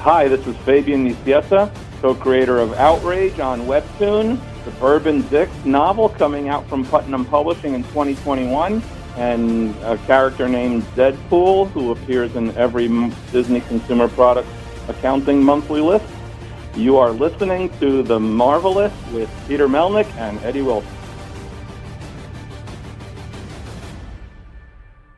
Hi, this is Fabian Nicieza, co-creator of Outrage on Webtoon, Suburban Dicks novel coming out from Putnam Publishing in 2021, and a character named Deadpool who appears in every Disney Consumer product accounting monthly list. You are listening to The Marvelists with Peter Melnick and Eddie Wilson.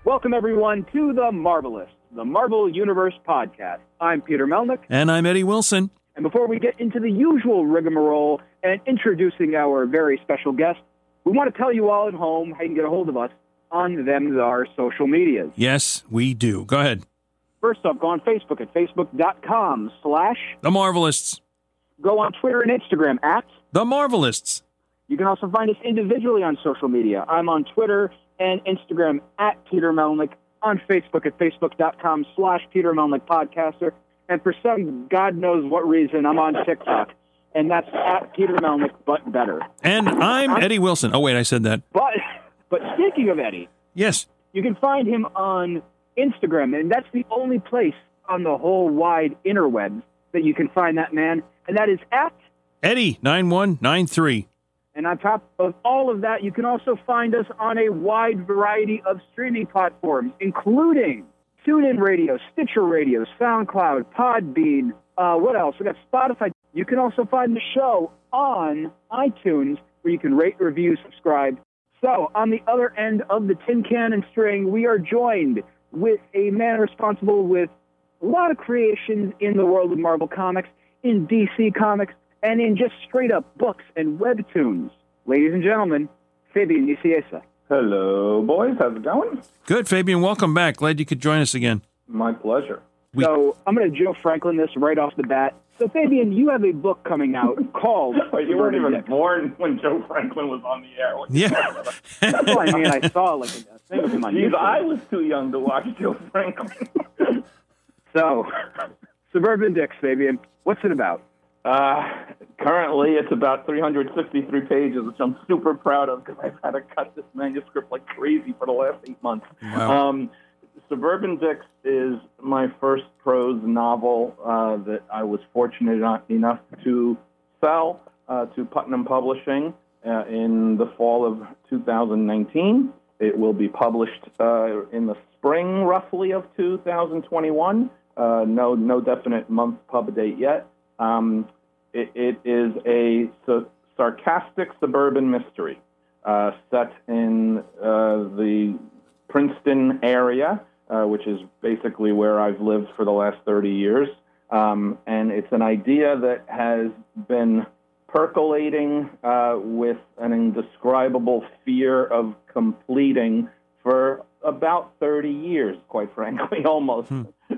Welcome, everyone, to The Marvelists, the Marvel Universe podcast. I'm Peter Melnick, And I'm Eddie Wilson. and before we get into the usual rigmarole and introducing our very special guest, we want to tell you all at home how you can get a hold of us on them our social medias. Yes, we do. Go ahead. First up, go on Facebook at facebook.com slash, The Marvelists. go on Twitter and Instagram at, The Marvelists. you can also find us individually on social media. I'm on Twitter and Instagram at Peter Melnick, on Facebook at facebook.com slash Peter Melnick Podcaster, and for some God knows what reason, I'm on TikTok, and that's at Peter Melnick, but better. And I'm Eddie Wilson. Oh, wait, I said that. But, but speaking of Eddie, Yes. you can find him on Instagram, and that's the only place on the whole wide interwebs that you can find that man, and that is at Eddie9193. And on top of all of that, you can also find us on a wide variety of streaming platforms, including TuneIn Radio, Stitcher Radio, SoundCloud, Podbean. Uh, what else? We got Spotify. You can also find the show on iTunes, where you can rate, review, subscribe. So, on the other end of the tin can and string, we are joined with a man responsible with a lot of creations in the world of Marvel Comics, in DC Comics, and in just straight up books and webtoons. Ladies and gentlemen, Fabian Nicieza. Hello, boys. How's it going? Good, Fabian. Welcome back. Glad you could join us again. My pleasure. We- So I'm going to Joe Franklin this right off the bat. So Fabian, you have a book coming out called. Wait, you weren't even Dicks. born when Joe Franklin was on the air. Yeah. That's what I mean. I saw like a thing of him Jeez, I was too young to watch Joe Franklin. So, Suburban Dicks, Fabian. What's it about? Uh, currently, it's about 363 pages, which I'm super proud of because I've had to cut this manuscript like crazy for the last eight months. Wow. Um, Suburban Dicks is my first prose novel uh, that I was fortunate enough to sell uh, to Putnam Publishing uh, in the fall of 2019. It will be published uh, in the spring, roughly, of 2021. Uh, no, no definite month pub date yet. Um, it, it is a sa- sarcastic suburban mystery uh, set in uh, the Princeton area, uh, which is basically where I've lived for the last 30 years. Um, and it's an idea that has been percolating uh, with an indescribable fear of completing for about 30 years, quite frankly, almost.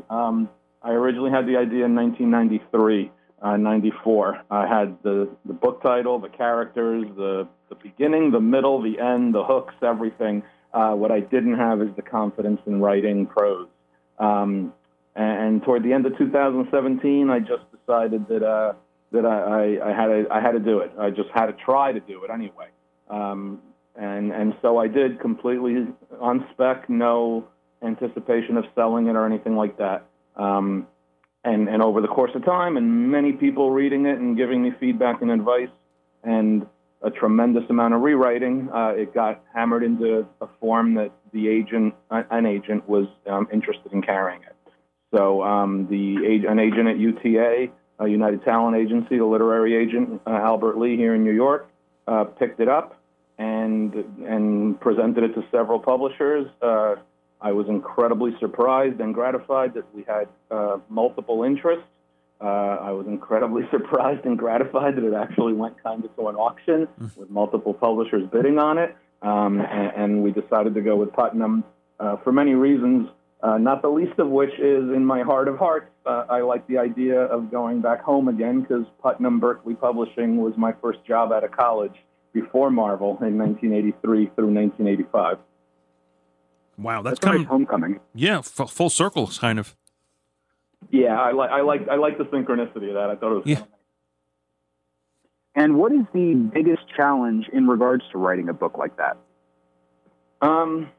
Um, I originally had the idea in 1993, uh, 94. I had the, the book title, the characters, the, the beginning, the middle, the end, the hooks, everything. Uh, what I didn't have is the confidence in writing prose. Um, and, toward the end of 2017, I just decided that uh, that I, I, I had to I had to do it. I just had to try to do it anyway. Um, and and so I did completely on spec, no anticipation of selling it or anything like that. Um, and and over the course of time, and many people reading it and giving me feedback and advice, and a tremendous amount of rewriting, uh, it got hammered into a form that the agent, an agent, was um, interested in carrying it. So um, the an agent at UTA, uh, United Talent Agency, the literary agent uh, Albert Lee here in New York, uh, picked it up and and presented it to several publishers. I was incredibly surprised and gratified that we had uh, multiple interests. Uh, I was incredibly surprised and gratified that it actually went kind of to an auction with multiple publishers bidding on it. Um, and, and we decided to go with Putnam uh, for many reasons. Uh, not the least of which is in my heart of hearts, uh, I like the idea of going back home again because Putnam Berkley Publishing was my first job out of college before Marvel in 1983 through 1985. Wow, that's, That's nice coming. homecoming. Yeah, f- full circle, kind of. Yeah, I like I like I like the synchronicity of that. I thought it was Yeah. And what is the biggest challenge in regards to writing a book like that? Um,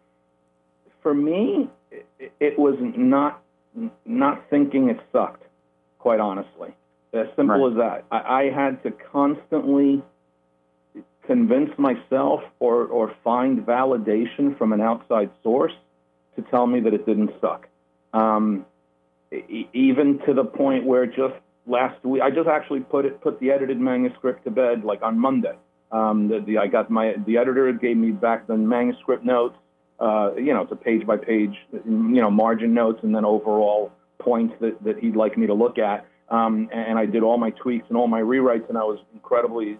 for me, it, it was not not thinking it sucked. Quite honestly, as simple Right. as that. I, I had to constantly convince myself or or find validation from an outside source to tell me that it didn't suck. Um, e- even to the point where just last week, I just actually put it put the edited manuscript to bed like on Monday. Um, the, the I got my the editor gave me back the manuscript notes. Uh, you know, it's a page by page, you know, margin notes, and then overall points that, that he'd like me to look at. Um, and I did all my tweaks and all my rewrites, and I was incredibly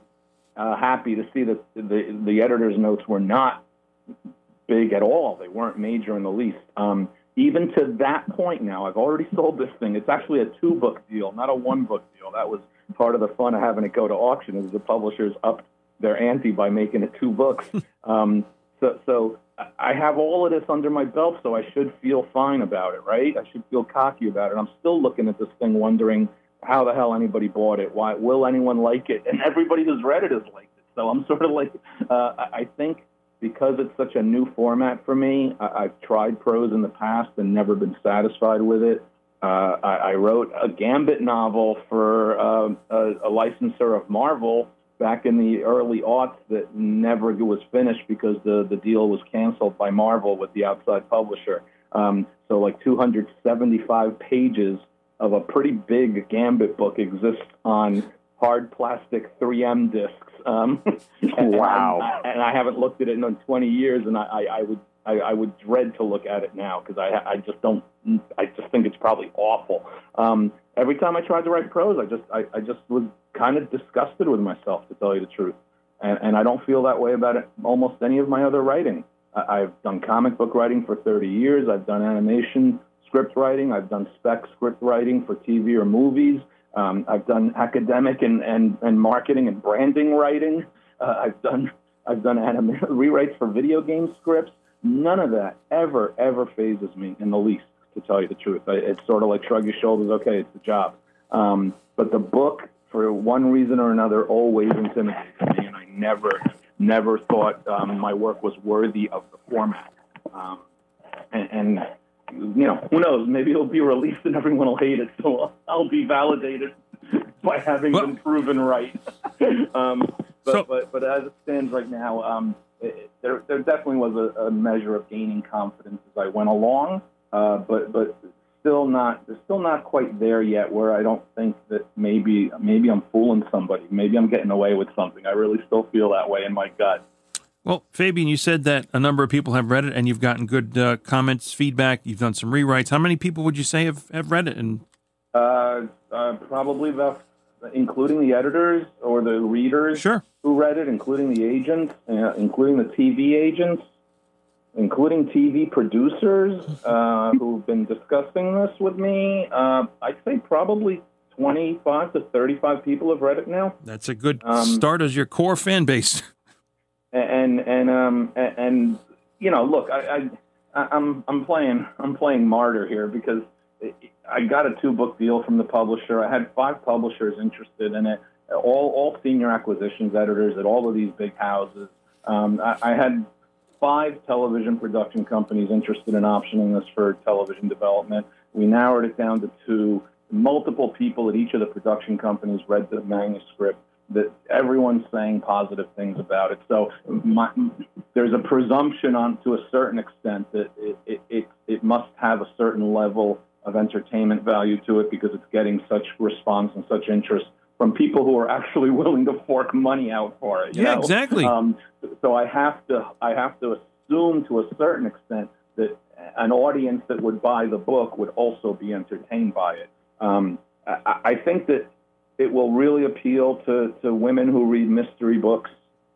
uh, happy to see that the the editor's notes were not big at all. They weren't major in the least. Um, even to that point now, I've already sold this thing. It's actually a two book deal, not a one book deal. That was part of the fun of having it go to auction is the publishers upped their ante by making it two books. um, so, so I have all of this under my belt, so I should feel fine about it, right? I should feel cocky about it. I'm still looking at this thing, wondering how the hell anybody bought it. Why will anyone like it? And everybody who's read it has liked it. So I'm sort of like, uh, I think because it's such a new format for me, I, I've tried prose in the past and never been satisfied with it. Uh, I, I wrote a Gambit novel for uh, a, a licensor of Marvel back in the early aughts that never was finished because the, the deal was canceled by Marvel with the outside publisher. Um, so, like 275 pages of a pretty big Gambit book exists on hard plastic 3M discs. Um, and- Wow. And, I haven't looked at it in 20 years, and I, I, I would I, I would dread to look at it now because I, I just don't I just think it's probably awful. Um, every time I tried to write prose, I just I, I just was kind of disgusted with myself to tell you the truth, and, and I don't feel that way about it, almost any of my other writing. I, I've done comic book writing for 30 years. I've done animation script writing. I've done spec script writing for TV or movies. Um, I've done academic and, and, and marketing and branding writing. Uh, I've done I've done anime rewrites for video game scripts. None of that ever ever phases me in the least. To tell you the truth, I, it's sort of like shrug your shoulders. Okay, it's the job. Um, but the book, for one reason or another, always intimidated me, and I never never thought um, my work was worthy of the format. Um, and, and you know, who knows? Maybe it'll be released and everyone will hate it, so I'll, I'll be validated by having Well- been proven right. um, but, So- but but as it stands right now, um, it, there there definitely was a, a measure of gaining confidence as I went along, uh, but but still not they're still not quite there yet. Where I don't think that maybe maybe I'm fooling somebody, maybe I'm getting away with something. I really still feel that way in my gut. Well, Fabian, you said that a number of people have read it and you've gotten good uh, comments, feedback. You've done some rewrites. How many people would you say have, have read it? And Uh, uh, probably the, including the editors or the readers sure, who read it, including the agents, uh, including the TV agents, including TV producers uh, who've been discussing this with me. Uh, I'd say probably 25 to 35 people have read it now. that's a good Um, start as your core fan base. and and um and, you know look I, I I'm I'm playing I'm playing martyr here because I got a two book deal from the publisher. I had five publishers interested in it, all all senior acquisitions editors at all of these big houses. Um, I, I had five television production companies interested in optioning this for television development. We narrowed it down to two. Multiple people at each of the production companies read the manuscript that everyone's saying positive things about it. So my, there's a presumption on to a certain extent that it, it, it, it must have a certain level of entertainment value to it because it's getting such response and such interest from people who are actually willing to fork money out for it. you Yeah, know? exactly. Um, so I have to I have to assume to a certain extent that an audience that would buy the book would also be entertained by it. Um, I, I think that it will really appeal to, to women who read mystery books.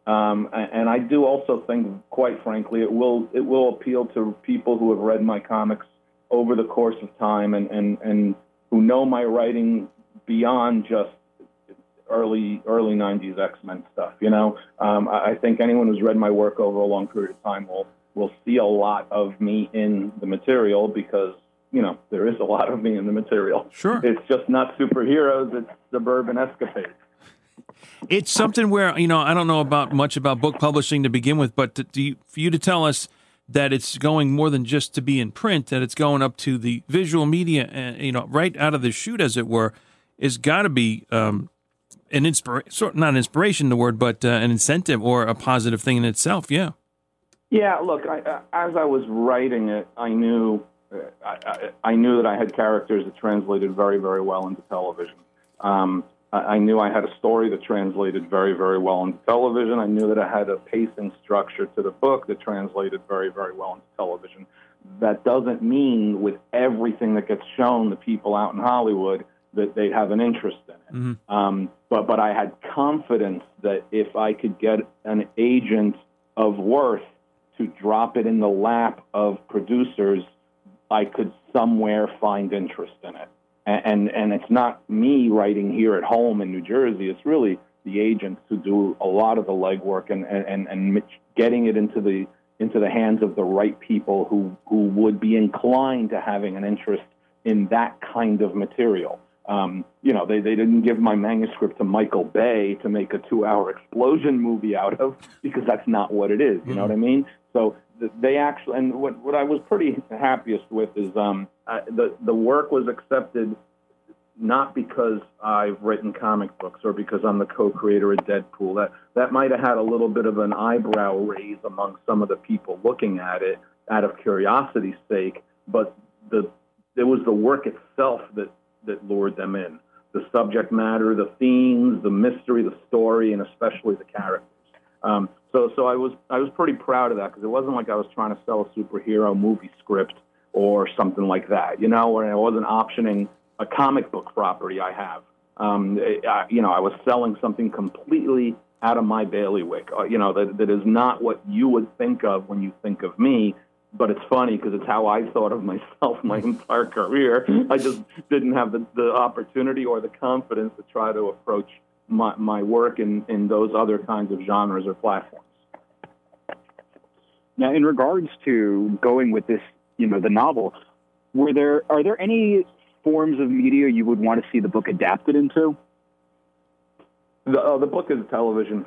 Um, and, I do also think, quite frankly, it will it will appeal to people who have read my comics over the course of time and, and, and who know my writing beyond just early early 90s X-Men stuff. You know, um, I, I think anyone who's read my work over a long period of time will will see a lot of me in the material because you know there is a lot of me in the material. Sure, it's just not superheroes; it's suburban escapades. It's something where you know I don't know about much about book publishing to begin with, but to, you, for you to tell us that it's going more than just to be in print, that it's going up to the visual media, and you know, right out of the chute, as it were, is got to be um, an inspiration, not an inspiration, the word, but uh, an incentive or a positive thing in itself. Yeah. Yeah. Look, I, uh, as I was writing it, I knew uh, I, I, I, knew that I had characters that translated very, very well into television. Um, I knew I had a story that translated very, very well into television. I knew that I had a pacing structure to the book that translated very, very well into television. That doesn't mean with everything that gets shown the people out in Hollywood that they have an interest in it. Mm-hmm. Um, but but I had confidence that if I could get an agent of worth to drop it in the lap of producers, I could somewhere find interest in it. And, and and it's not me writing here at home in New Jersey. It's really the agents who do a lot of the legwork and and and getting it into the into the hands of the right people who who would be inclined to having an interest in that kind of material. Um, you know, they, they didn't give my manuscript to Michael Bay to make a two hour explosion movie out of because that's not what it is. You mm-hmm. know what I mean? So they actually, and what, what I was pretty happiest with is um, I, the, the work was accepted not because I've written comic books or because I'm the co-creator of Deadpool. That that might have had a little bit of an eyebrow raise among some of the people looking at it out of curiosity's sake, but the it was the work itself that that lured them in. The subject matter, the themes, the mystery, the story, and especially the characters. Um, so, so I was I was pretty proud of that because it wasn't like I was trying to sell a superhero movie script or something like that, you know, or I wasn't optioning a comic book property I have. Um, I, you know, I was selling something completely out of my bailiwick. Uh, you know, that that is not what you would think of when you think of me but it's funny because it's how I thought of myself my entire career. I just didn't have the, the opportunity or the confidence to try to approach my, my work in, in those other kinds of genres or platforms. Now, in regards to going with this, you know, the novel, were there are there any forms of media you would want to see the book adapted into? The, uh, the book is television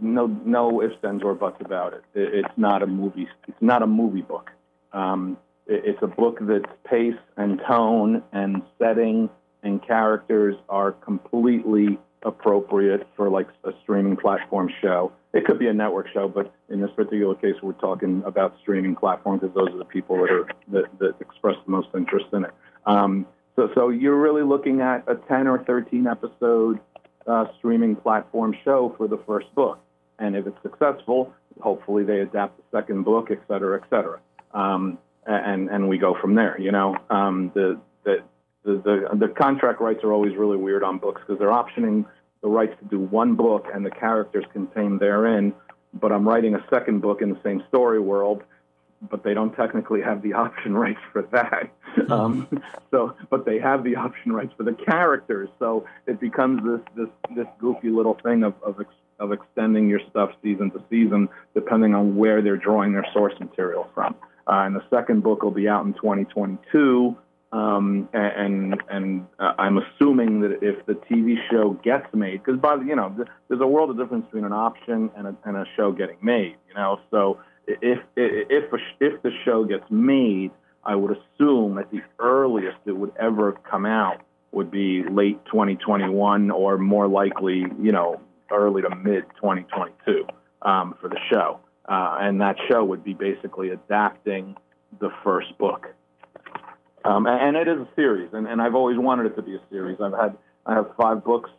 no no ifs ands or buts about it. it. It's not a movie. It's not a movie book. Um, it, it's a book that's pace and tone and setting and characters are completely appropriate for like a streaming platform show. It could be a network show, but in this particular case, we're talking about streaming platforms because those are the people that are that, that express the most interest in it. Um, so, so you're really looking at a 10 or 13 episode uh, streaming platform show for the first book. And if it's successful, hopefully they adapt the second book, et cetera, et cetera. Um, and, and we go from there. You know, um, the, the, the, the, the contract rights are always really weird on books because they're optioning the rights to do one book and the characters contained therein. But I'm writing a second book in the same story world, but they don't technically have the option rights for that. Hmm. Um, so, but they have the option rights for the characters. So it becomes this this this goofy little thing of of, ex, of extending your stuff season to season, depending on where they're drawing their source material from. Uh, and the second book will be out in 2022. Um, and and uh, I'm assuming that if the TV show gets made, because by the, you know, there's a world of difference between an option and a, and a show getting made. You know, so if if if the show gets made, I would assume at the earliest it would ever come out would be late 2021 or more likely, you know, early to mid 2022 um, for the show. Uh, and that show would be basically adapting the first book. Um, and, and, it is a series, and, and I've always wanted it to be a series. I've had I have five books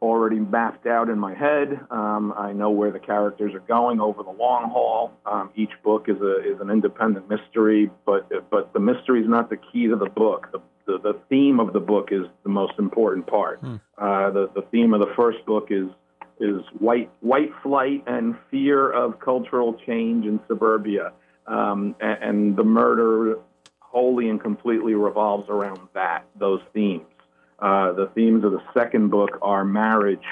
already mapped out in my head. Um, I know where the characters are going over the long haul. Um, each book is a is an independent mystery, but but the mystery is not the key to the book. The the, the theme of the book is the most important part. Hmm. Uh, the the theme of the first book is is white white flight and fear of cultural change in suburbia, um, and, and the murder wholly and completely revolves around that, those themes. Uh, the themes of the second book are marriage,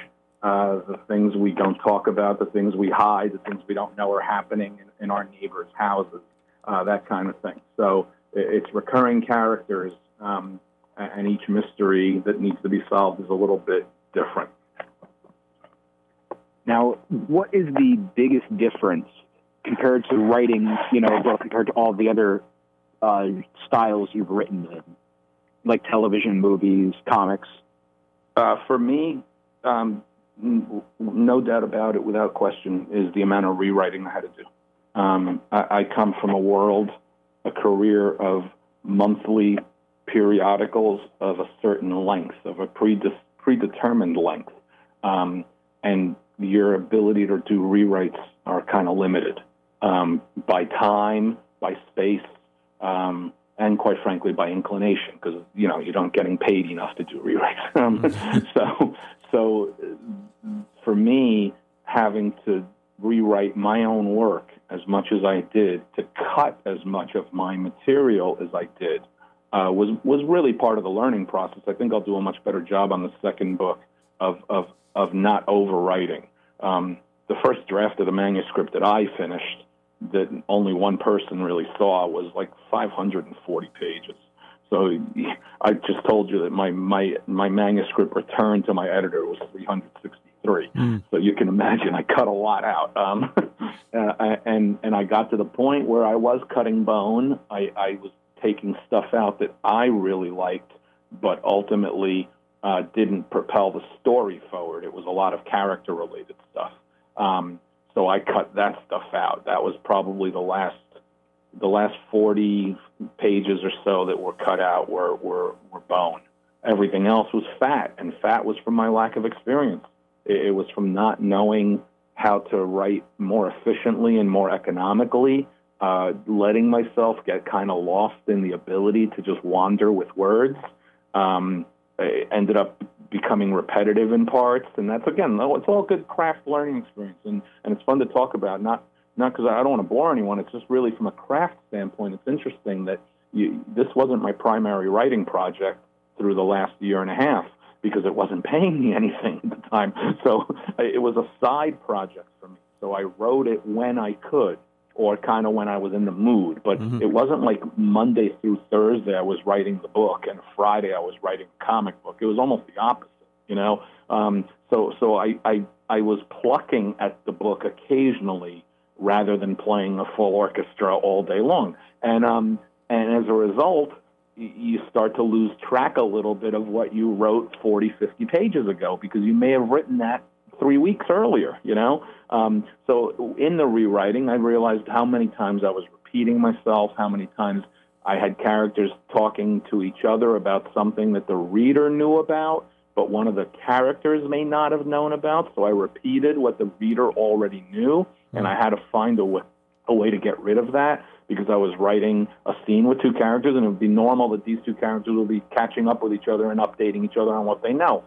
uh, the things we don't talk about, the things we hide, the things we don't know are happening in, in our neighbors' houses, uh, that kind of thing. So it's recurring characters, um, and each mystery that needs to be solved is a little bit different. Now, what is the biggest difference compared to writing, you know, compared to all the other uh, styles you've written in, like television, movies, comics? Uh, for me, um, no doubt about it, without question, is the amount of rewriting I had to do. Um, I, I come from a world, a career of monthly periodicals of a certain length, of a predetermined length. Um, and your ability to do rewrites are kind of limited um, by time, by space, um, and quite frankly by inclination, because you know you don't getting paid enough to do rewrites. Um, so, so for me, having to rewrite my own work as much as I did, to cut as much of my material as I did, uh, was was really part of the learning process. I think I'll do a much better job on the second book of of of not overwriting. Um, the first draft of the manuscript that I finished, that only one person really saw, was like 540 pages. So I just told you that my my my manuscript return to my editor was 363. Mm. So you can imagine I cut a lot out. Um, uh, and and I got to the point where I was cutting bone. I, I was taking stuff out that I really liked, but ultimately uh, didn't propel the story forward. It was a lot of character related stuff. Um, so I cut that stuff out. That was probably the last the last 40 pages or so that were cut out were, were, were bone. Everything else was fat, and fat was from my lack of experience. It, it was from not knowing how to write more efficiently and more economically, uh, letting myself get kind of lost in the ability to just wander with words. Um, ended up becoming repetitive in parts, and that's again, it's all good craft learning experience, and and it's fun to talk about. Not not because I don't want to bore anyone. It's just really from a craft standpoint. It's interesting that you, this wasn't my primary writing project through the last year and a half because it wasn't paying me anything at the time. So it was a side project for me. So I wrote it when I could or kind of when I was in the mood. But mm-hmm. it wasn't like Monday through Thursday I was writing the book and Friday I was writing the comic book. It was almost the opposite, you know. Um, so so I, I I was plucking at the book occasionally rather than playing a full orchestra all day long. And um and as a result, you start to lose track a little bit of what you wrote 40, 50 pages ago because you may have written that three weeks earlier, you know? Um, so in the rewriting, I realized how many times I was repeating myself, how many times I had characters talking to each other about something that the reader knew about, but one of the characters may not have known about. So I repeated what the reader already knew, and I had to find a way, a way to get rid of that because I was writing a scene with two characters, and it would be normal that these two characters will be catching up with each other and updating each other on what they know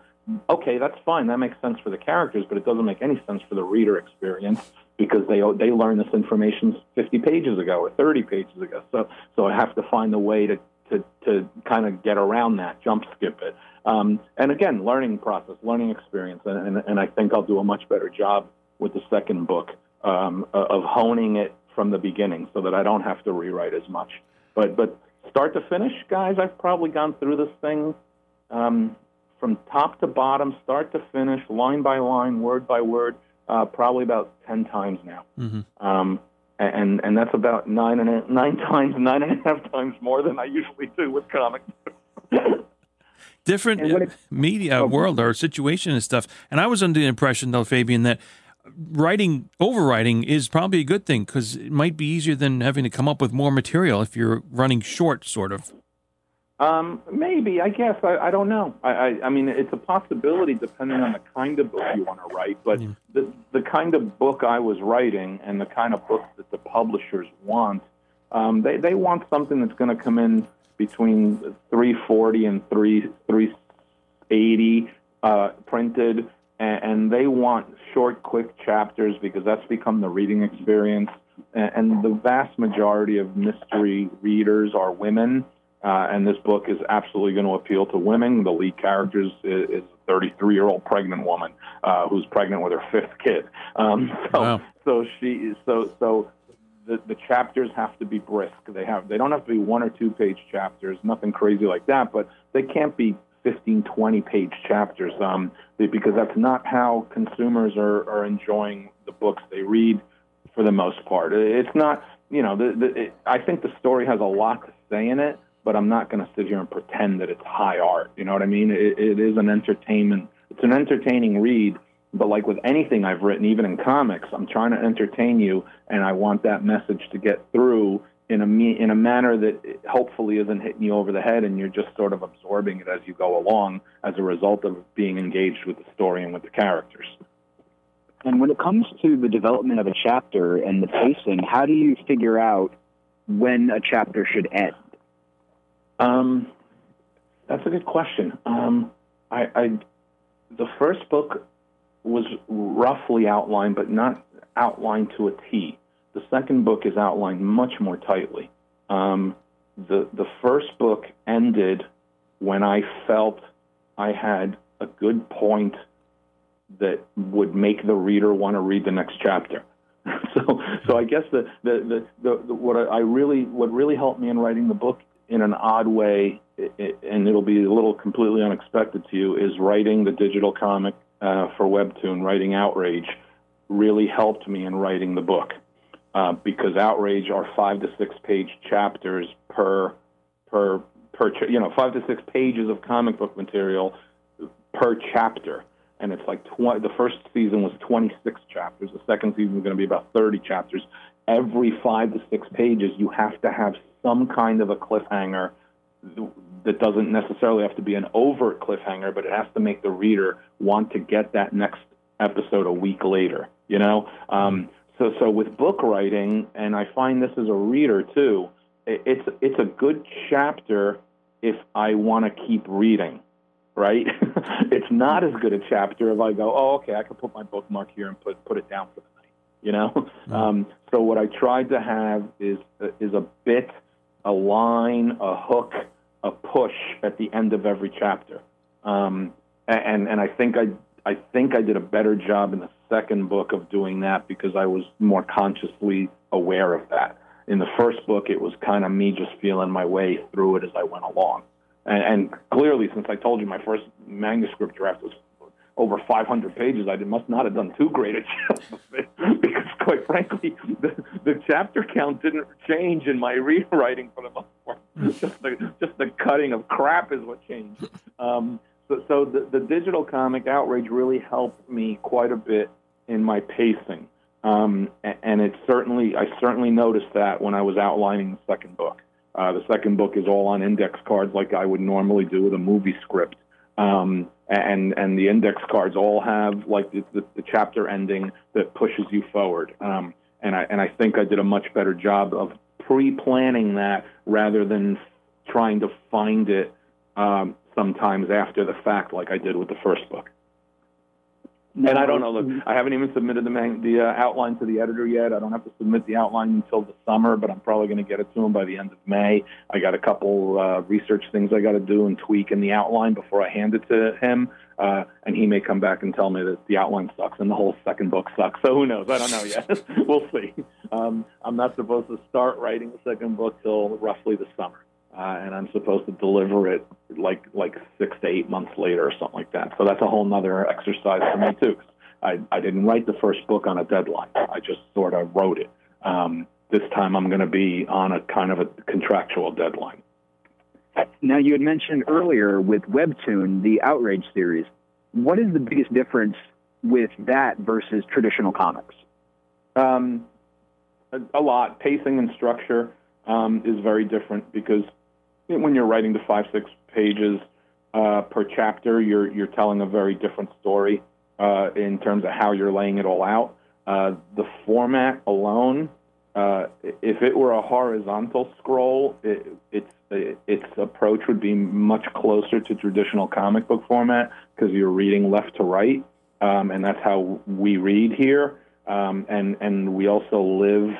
okay, that's fine. That makes sense for the characters, but it doesn't make any sense for the reader experience because they they learned this information 50 pages ago or 30 pages ago. So so I have to find a way to to to kind of get around that, jump skip it. Um, and again, learning process, learning experience, and, and, and I think I'll do a much better job with the second book um, of honing it from the beginning, so that I don't have to rewrite as much. But but start to finish, guys, I've probably gone through this thing um, from top to bottom, start to finish, line by line, word by word, uh, probably about ten times now. Mm-hmm. Um, and and that's about nine and a, nine times, nine and a half times more than I usually do with comics. Different it, media oh, world or situation and stuff. And I was under the impression, though, Fabian, that writing overwriting is probably a good thing because it might be easier than having to come up with more material if you're running short, sort of. Um, maybe, I guess. I, I don't know. I, I, I mean, it's a possibility depending on the kind of book you want to write. But yeah. the, the kind of book I was writing and the kind of book that the publishers want, um, they, they want something that's going to come in between 340 and 3, 380 uh, printed. And, and they want short, quick chapters because that's become the reading experience. and, and the vast majority of mystery readers are women. Uh, and this book is absolutely going to appeal to women. The lead character is, is a 33 year old pregnant woman uh, who's pregnant with her fifth kid. Um, so, wow. so she, so, so the, the chapters have to be brisk. They have, they don't have to be one or two page chapters, nothing crazy like that, but they can't be 15, 20 page chapters um, because that's not how consumers are, are enjoying the books they read for the most part. It's not, you know, the, the, it, I think the story has a lot to say in it, but I'm not going to sit here and pretend that it's high art. You know what I mean? It, it is an entertainment. It's an entertaining read, but like with anything I've written, even in comics, I'm trying to entertain you, and I want that message to get through in a me- in a manner that hopefully isn't hitting you over the head, and you're just sort of absorbing it as you go along as a result of being engaged with the story and with the characters. And when it comes to the development of a chapter and the pacing, how do you figure out when a chapter should end? Um, that's a good question. Um, I, I, the first book was roughly outlined, but not outlined to a T. The second book is outlined much more tightly. Um, the the first book ended when I felt I had a good point that would make the reader want to read the next chapter. so, so I guess the, the, the, the, what I really what really helped me in writing the book in an odd way, and it'll be a little completely unexpected to you, is writing the digital comic uh, for Webtoon, writing Outrage, really helped me in writing the book. Uh, because Outrage are five to six page chapters per per per you know five to six pages of comic book material per chapter, and it's like 20, the first season was 26 chapters. The second season is going to be about 30 chapters. Every five to six pages, you have to have some kind of a cliffhanger that doesn't necessarily have to be an overt cliffhanger, but it has to make the reader want to get that next episode a week later. You know, um, so so with book writing, and I find this as a reader too, it's it's a good chapter if I want to keep reading. Right? it's not as good a chapter if I go, oh, okay, I can put my bookmark here and put put it down for the night. You know. Mm-hmm. Um, so what I tried to have is is a bit a line, a hook, a push at the end of every chapter. Um, and and I think I I think I did a better job in the second book of doing that because I was more consciously aware of that. In the first book, it was kind of me just feeling my way through it as I went along. And, and clearly, since I told you my first manuscript draft was over 500 pages, I must not have done too great a job quite frankly, the, the chapter count didn't change in my rewriting for the most part. Just the, just the cutting of crap is what changed. Um, so, so the, the digital comic outrage really helped me quite a bit in my pacing, um, and it certainly I certainly noticed that when I was outlining the second book. Uh, the second book is all on index cards, like I would normally do with a movie script. Um, and and the index cards all have like the, the, the chapter ending that pushes you forward. Um, and I and I think I did a much better job of pre-planning that rather than trying to find it um, sometimes after the fact, like I did with the first book. No, and I don't know. Look, I haven't even submitted the man, the uh, outline to the editor yet. I don't have to submit the outline until the summer, but I'm probably going to get it to him by the end of May. I got a couple uh, research things I got to do and tweak in the outline before I hand it to him. Uh, and he may come back and tell me that the outline sucks and the whole second book sucks. So who knows? I don't know yet. we'll see. Um, I'm not supposed to start writing the second book till roughly the summer uh, and I'm supposed to deliver it like like six to eight months later or something like that. So that's a whole nother exercise for me too. I, I didn't write the first book on a deadline. I just sort of wrote it. Um, this time I'm going to be on a kind of a contractual deadline. Now you had mentioned earlier with Webtoon the Outrage series. What is the biggest difference with that versus traditional comics? Um, a, a lot. Pacing and structure um, is very different because when you're writing the five six pages uh, per chapter, you're you're telling a very different story uh, in terms of how you're laying it all out. Uh, the format alone, uh, if it were a horizontal scroll, it, its its approach would be much closer to traditional comic book format because you're reading left to right, um, and that's how we read here. Um, and and we also live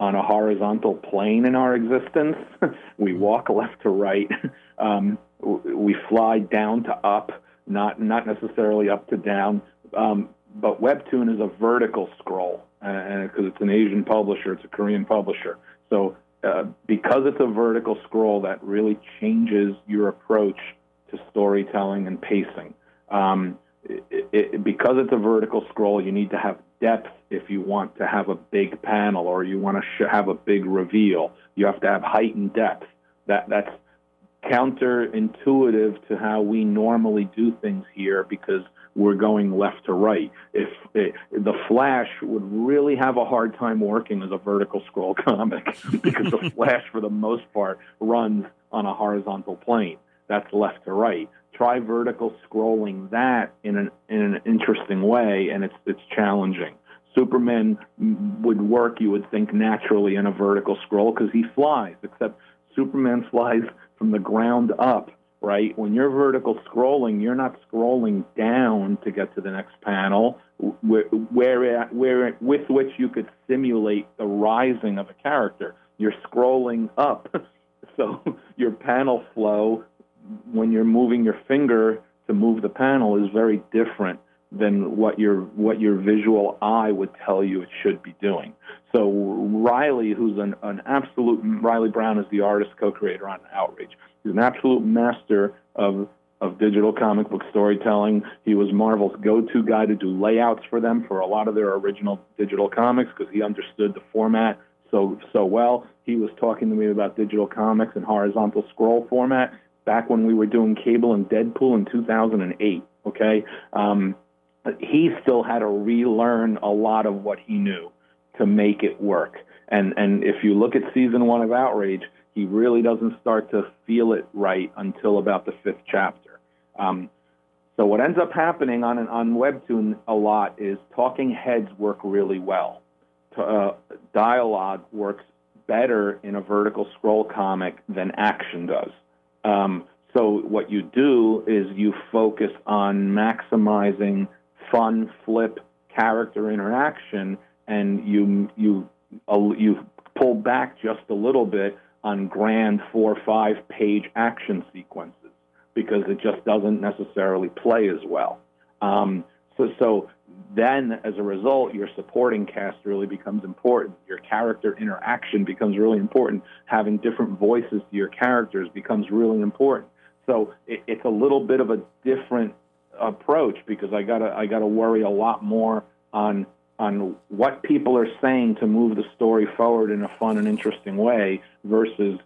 on a horizontal plane in our existence. we walk left to right. Um, we fly down to up, not not necessarily up to down. Um, but Webtoon is a vertical scroll, because it's an Asian publisher, it's a Korean publisher. So uh, because it's a vertical scroll, that really changes your approach to storytelling and pacing. Um, it, it, because it's a vertical scroll, you need to have depth if you want to have a big panel or you want to sh- have a big reveal. You have to have height and depth. That that's counterintuitive to how we normally do things here because we're going left to right. If it, the Flash would really have a hard time working as a vertical scroll comic because the Flash, for the most part, runs on a horizontal plane. That's left to right. Try vertical scrolling that in an in an interesting way, and it's it's challenging. Superman would work, you would think, naturally in a vertical scroll because he flies, except Superman flies from the ground up right? When you're vertical scrolling, you're not scrolling down to get to the next panel, where, where, where with which you could simulate the rising of a character. You're scrolling up, so your panel flow when you're moving your finger to move the panel is very different than what your what your visual eye would tell you it should be doing. So Riley, who's an, an absolute Riley Brown is the artist co-creator on Outrage. He's an absolute master of of digital comic book storytelling. He was Marvel's go-to guy to do layouts for them for a lot of their original digital comics because he understood the format so so well. He was talking to me about digital comics and horizontal scroll format back when we were doing Cable and Deadpool in 2008. Okay, um, he still had to relearn a lot of what he knew to make it work. And and if you look at season one of Outrage, he really doesn't start to feel it right until about the fifth chapter. Um, so what ends up happening on on Webtoon a lot is talking heads work really well. Uh, dialogue works better in a vertical scroll comic than action does. Um, so what you do is you focus on maximizing fun flip character interaction, and you you uh, you pull back just a little bit on grand four or five page action sequences because it just doesn't necessarily play as well. Um, so so then as a result, your supporting cast really becomes important. Your character interaction becomes really important. Having different voices to your characters becomes really important. So it, it's a little bit of a different approach because I gotta I gotta worry a lot more on on what people are saying to move the story forward in a fun and interesting way versus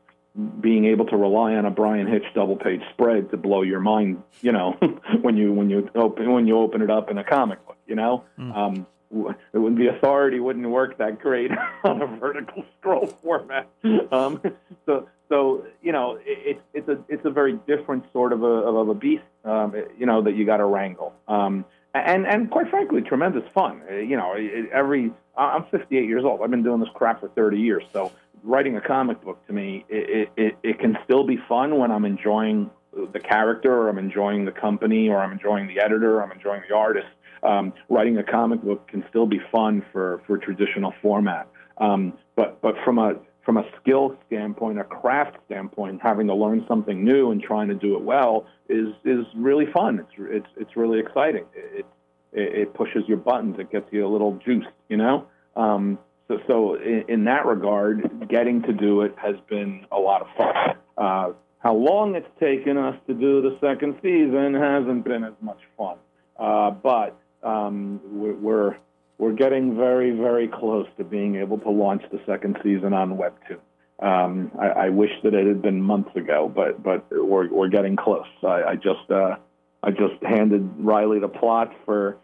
being able to rely on a Bryan Hitch double page spread to blow your mind, you know, when you when you open when you open it up in a comic book, you know. Mm. Um, the authority wouldn't work that great on a vertical scroll format. Um, so so you know, it's it's a it's a very different sort of a of a beast, um, you know, that you got to wrangle. Um, and and quite frankly, tremendous fun. Uh, you know, every I'm 58 years old. I've been doing this crap for 30 years. So writing a comic book to me, it it, it can still be fun when I'm enjoying the character, or I'm enjoying the company, or I'm enjoying the editor, or I'm enjoying the artist. Um, writing a comic book can still be fun for for traditional format. Um, but but from a from a skill standpoint, a craft standpoint, having to learn something new and trying to do it well is is really fun. It's it's it's really exciting. It it, it pushes your buttons. It gets you a little juiced, you know. Um, so so in, in, that regard, getting to do it has been a lot of fun. Uh, how long it's taken us to do the second season hasn't been as much fun, uh, but um, we're we're getting very, very close to being able to launch the second season on Webtoon. Um, I, I, wish that it had been months ago, but but we're we're getting close. I, I just uh, I just handed Riley the plot for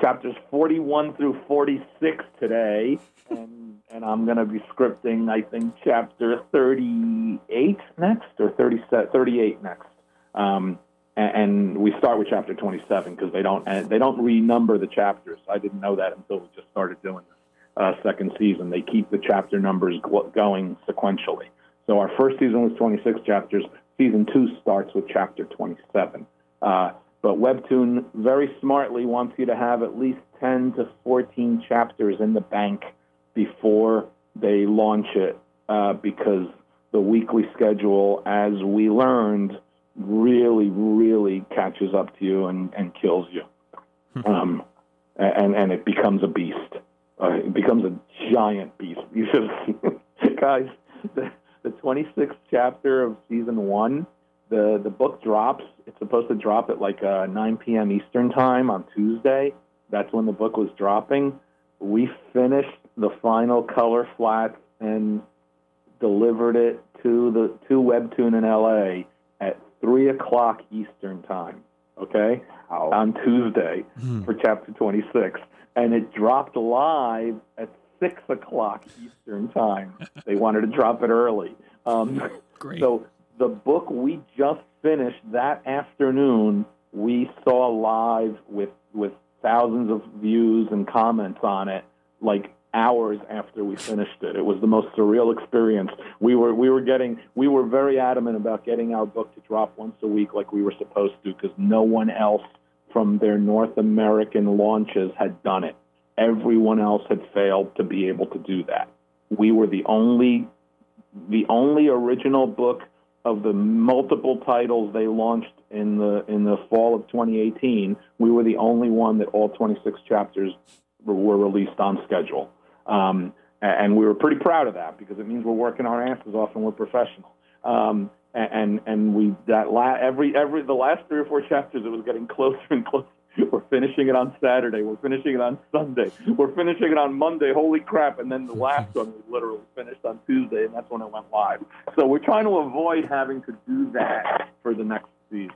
chapters 41 through 46 today, and and I'm going to be scripting I think chapter 38 next or 30, 38 next. Um, and we start with chapter 27 because they don't they don't renumber the chapters. I didn't know that until we just started doing this uh, second season. They keep the chapter numbers going sequentially. So our first season was 26 chapters. Season two starts with chapter 27. Uh, but Webtoon very smartly wants you to have at least 10 to 14 chapters in the bank before they launch it uh, because the weekly schedule, as we learned, really, really catches up to you and, and kills you. um, and, and it becomes a beast. Uh, it becomes a giant beast. You should Guys, the, the 26th chapter of season one, the, the book drops. It's supposed to drop at like uh, 9 p.m. Eastern time on Tuesday. That's when the book was dropping. We finished the final color flats and delivered it to the to Webtoon in LA at three o'clock Eastern time. Okay, Wow. on Tuesday Hmm. for chapter 26, and it dropped live at six o'clock Eastern time. they wanted to drop it early. Um, Great. so the book we just finished that afternoon, we saw live with with thousands of views and comments on it, like hours after we finished it. It was the most surreal experience. We were we were getting we were very adamant about getting our book to drop once a week like we were supposed to because no one else from their North American launches had done it. Everyone else had failed to be able to do that. We were the only the only original book of the multiple titles they launched in the in the fall of 2018. We were the only one that all 26 chapters were, were released on schedule, um, and we were pretty proud of that because it means we're working our asses off and we're professional. Um, and and we that la- every every the last three or four chapters it was getting closer and closer. We're finishing it on Saturday. We're finishing it on Sunday. We're finishing it on Monday. Holy crap! And then the last one we literally finished on Tuesday, and that's when it went live. So we're trying to avoid having to do that for the next season.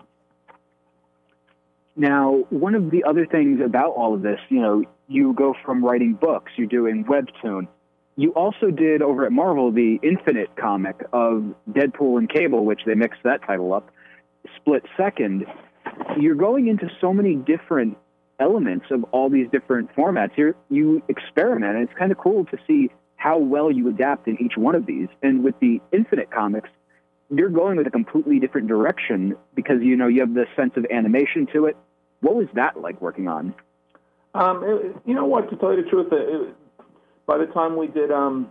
Now, one of the other things about all of this, you know, you go from writing books, you're doing webtoon. You also did over at Marvel the Infinite comic of Deadpool and Cable, which they mixed that title up, split second. You're going into so many different elements of all these different formats. You're, you experiment, and it's kind of cool to see how well you adapt in each one of these. And with the Infinite comics, you're going with a completely different direction because you know you have this sense of animation to it. What was that like working on? Um, it, you know what? To tell you the truth, it, it, by the time we did um,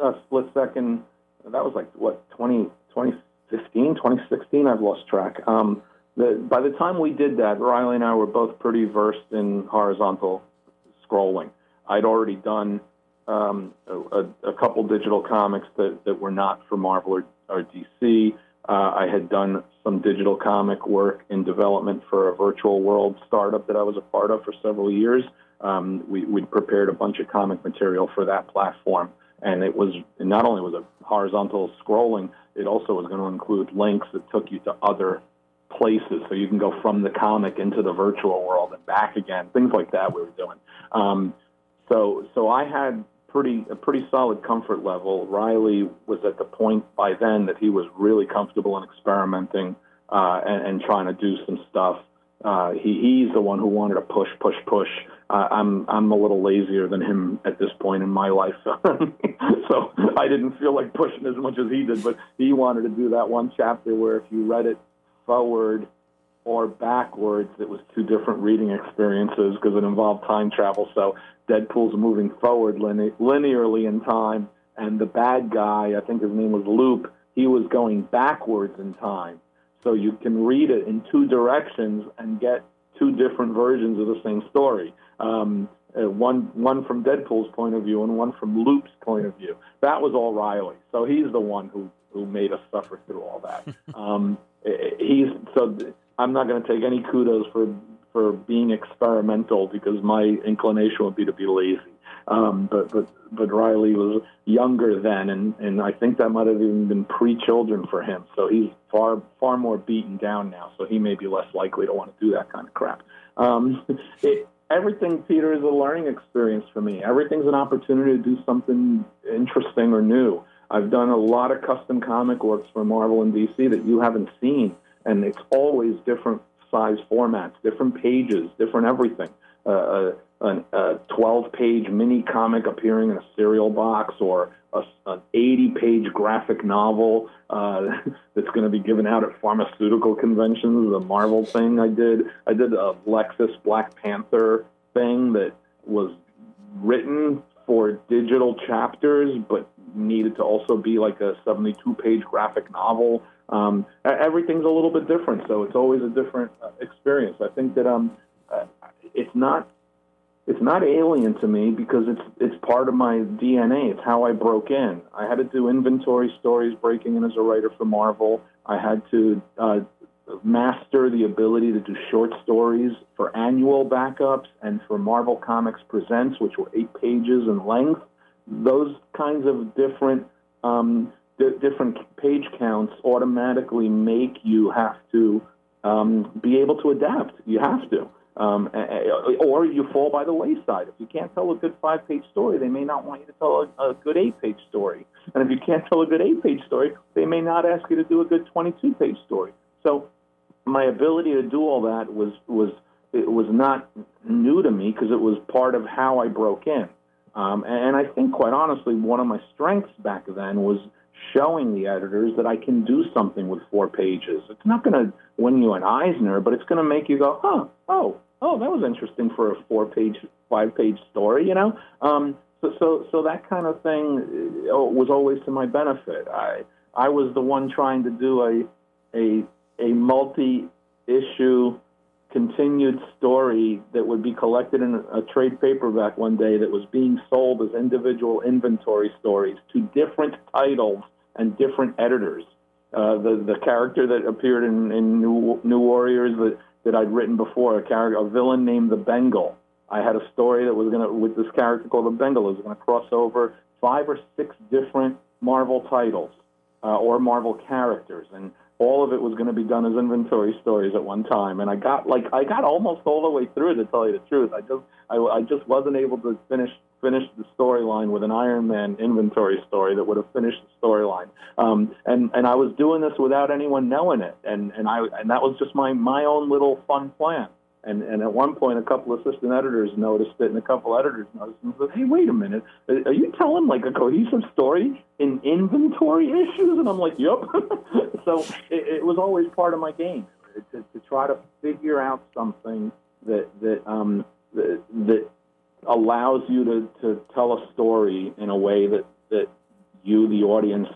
uh, Split Second, that was like what 20, 2015, 2016. I've lost track. Um, the, by the time we did that, Riley and I were both pretty versed in horizontal scrolling. I'd already done um, a, a couple digital comics that, that were not for Marvel or, or DC. Uh, I had done some digital comic work in development for a virtual world startup that I was a part of for several years. Um, we, we'd prepared a bunch of comic material for that platform, and it was not only was it horizontal scrolling, it also was going to include links that took you to other places, so you can go from the comic into the virtual world and back again, things like that. We were doing. Um, so, so I had pretty a pretty solid comfort level. Riley was at the point by then that he was really comfortable in experimenting uh, and, and trying to do some stuff. Uh, he, he's the one who wanted to push, push, push. Uh, I'm I'm a little lazier than him at this point in my life, so I didn't feel like pushing as much as he did. But he wanted to do that one chapter where if you read it forward or backwards, it was two different reading experiences because it involved time travel. So Deadpool's moving forward line- linearly in time, and the bad guy, I think his name was Loop, he was going backwards in time. So you can read it in two directions and get two different versions of the same story. Um, uh, one one from Deadpool's point of view and one from Loop's point of view. That was all Riley. So he's the one who who made us suffer through all that. um, he's so I'm not going to take any kudos for for being experimental because my inclination would be to be lazy. Um, but but but Riley was younger then, and and I think that might have even been pre-children for him. So he's far far more beaten down now. So he may be less likely to want to do that kind of crap. Um, it, everything, Peter, is a learning experience for me. Everything's an opportunity to do something interesting or new. I've done a lot of custom comic works for Marvel and DC that you haven't seen, and it's always different size formats, different pages, different everything. Uh, a, a 12-page mini comic appearing in a cereal box, or a, an 80-page graphic novel uh, that's going to be given out at pharmaceutical conventions. The Marvel thing I did, I did a Lexus Black Panther thing that was written for digital chapters, but needed to also be like a 72 page graphic novel. Um, everything's a little bit different, so it's always a different uh, experience. I think that um, uh, it's not it's not alien to me because it's it's part of my DNA. It's how I broke in. I had to do inventory stories breaking in as a writer for Marvel. I had to uh, master the ability to do short stories for annual backups and for Marvel Comics Presents, which were eight pages in length. Those kinds of different um, d- different page counts automatically make you have to um, be able to adapt. You have to. Um, or you fall by the wayside. If you can't tell a good five page story, they may not want you to tell a, a good eight page story. And if you can't tell a good eight page story, they may not ask you to do a good 22 page story. So my ability to do all that was, was, it was not new to me because it was part of how I broke in. Um, and I think, quite honestly, one of my strengths back then was showing the editors that I can do something with four pages. It's not going to win you an Eisner, but it's going to make you go, huh, oh, oh, that was interesting for a four-page, five-page story, you know. Um, so, so, so that kind of thing uh, was always to my benefit. I, I was the one trying to do a, a, a multi-issue continued story that would be collected in a, trade paperback one day that was being sold as individual inventory stories to different titles and different editors. Uh, the the character that appeared in, in New New Warriors that, that I'd written before, a character, a villain named the Bengal. I had a story that was to, with this character called the Bengal, going to cross over five or six different Marvel titles uh, or Marvel characters, and all of it was going to be done as inventory stories at one time. And I got like I got almost all the way through to tell you the truth. I just I, I just wasn't able to finish finished the storyline with an Iron Man inventory story that would have finished the storyline. Um, and and I was doing this without anyone knowing it, and and I and that was just my my own little fun plan. And and at one point, a couple of assistant editors noticed it, and a couple editors noticed it and said, "Hey, wait a minute, are you telling like a cohesive story in inventory issues?" And I'm like, "Yep." so it, it was always part of my game to, to try to figure out something that that um that, that allows you to, to tell a story in a way that, that you, the audience,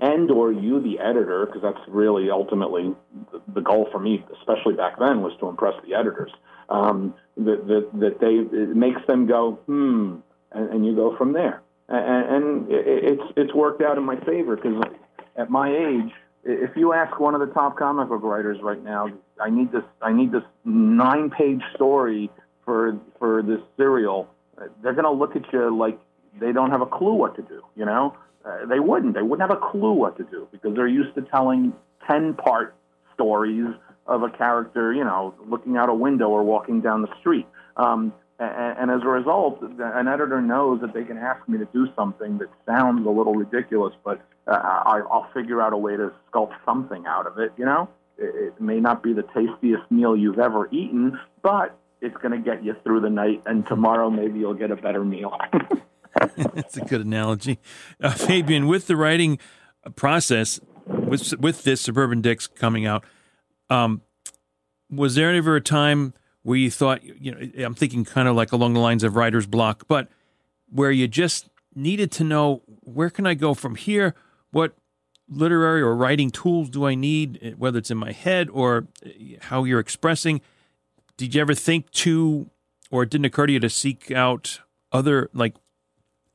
and or you, the editor, because that's really ultimately the, the, goal for me, especially back then, was to impress the editors. Um, that, that, that they it makes them go hmm, and, and you go from there. And, and it, it's it's worked out in my favor because at my age, if you ask one of the top comic book writers right now, I need this I need this nine page story for for this serial, they're going to look at you like they don't have a clue what to do. You know, uh, they wouldn't. They wouldn't have a clue what to do because they're used to telling ten part stories of a character, you know, looking out a window or walking down the street. Um, and, and as a result, an editor knows that they can ask me to do something that sounds a little ridiculous, but uh, I, I'll figure out a way to sculpt something out of it. You know, it may not be the tastiest meal you've ever eaten, but it's going to get you through the night, and tomorrow maybe you'll get a better meal. That's a good analogy, uh, Fabian. With the writing process, with with this Suburban Dicks coming out, um, was there ever a time where you thought, you know, I'm thinking kind of like along the lines of writer's block, but where you just needed to know where can I go from here? What literary or writing tools do I need, whether it's in my head or uh, how you're expressing? did you ever think to, or it didn't occur to you to seek out other like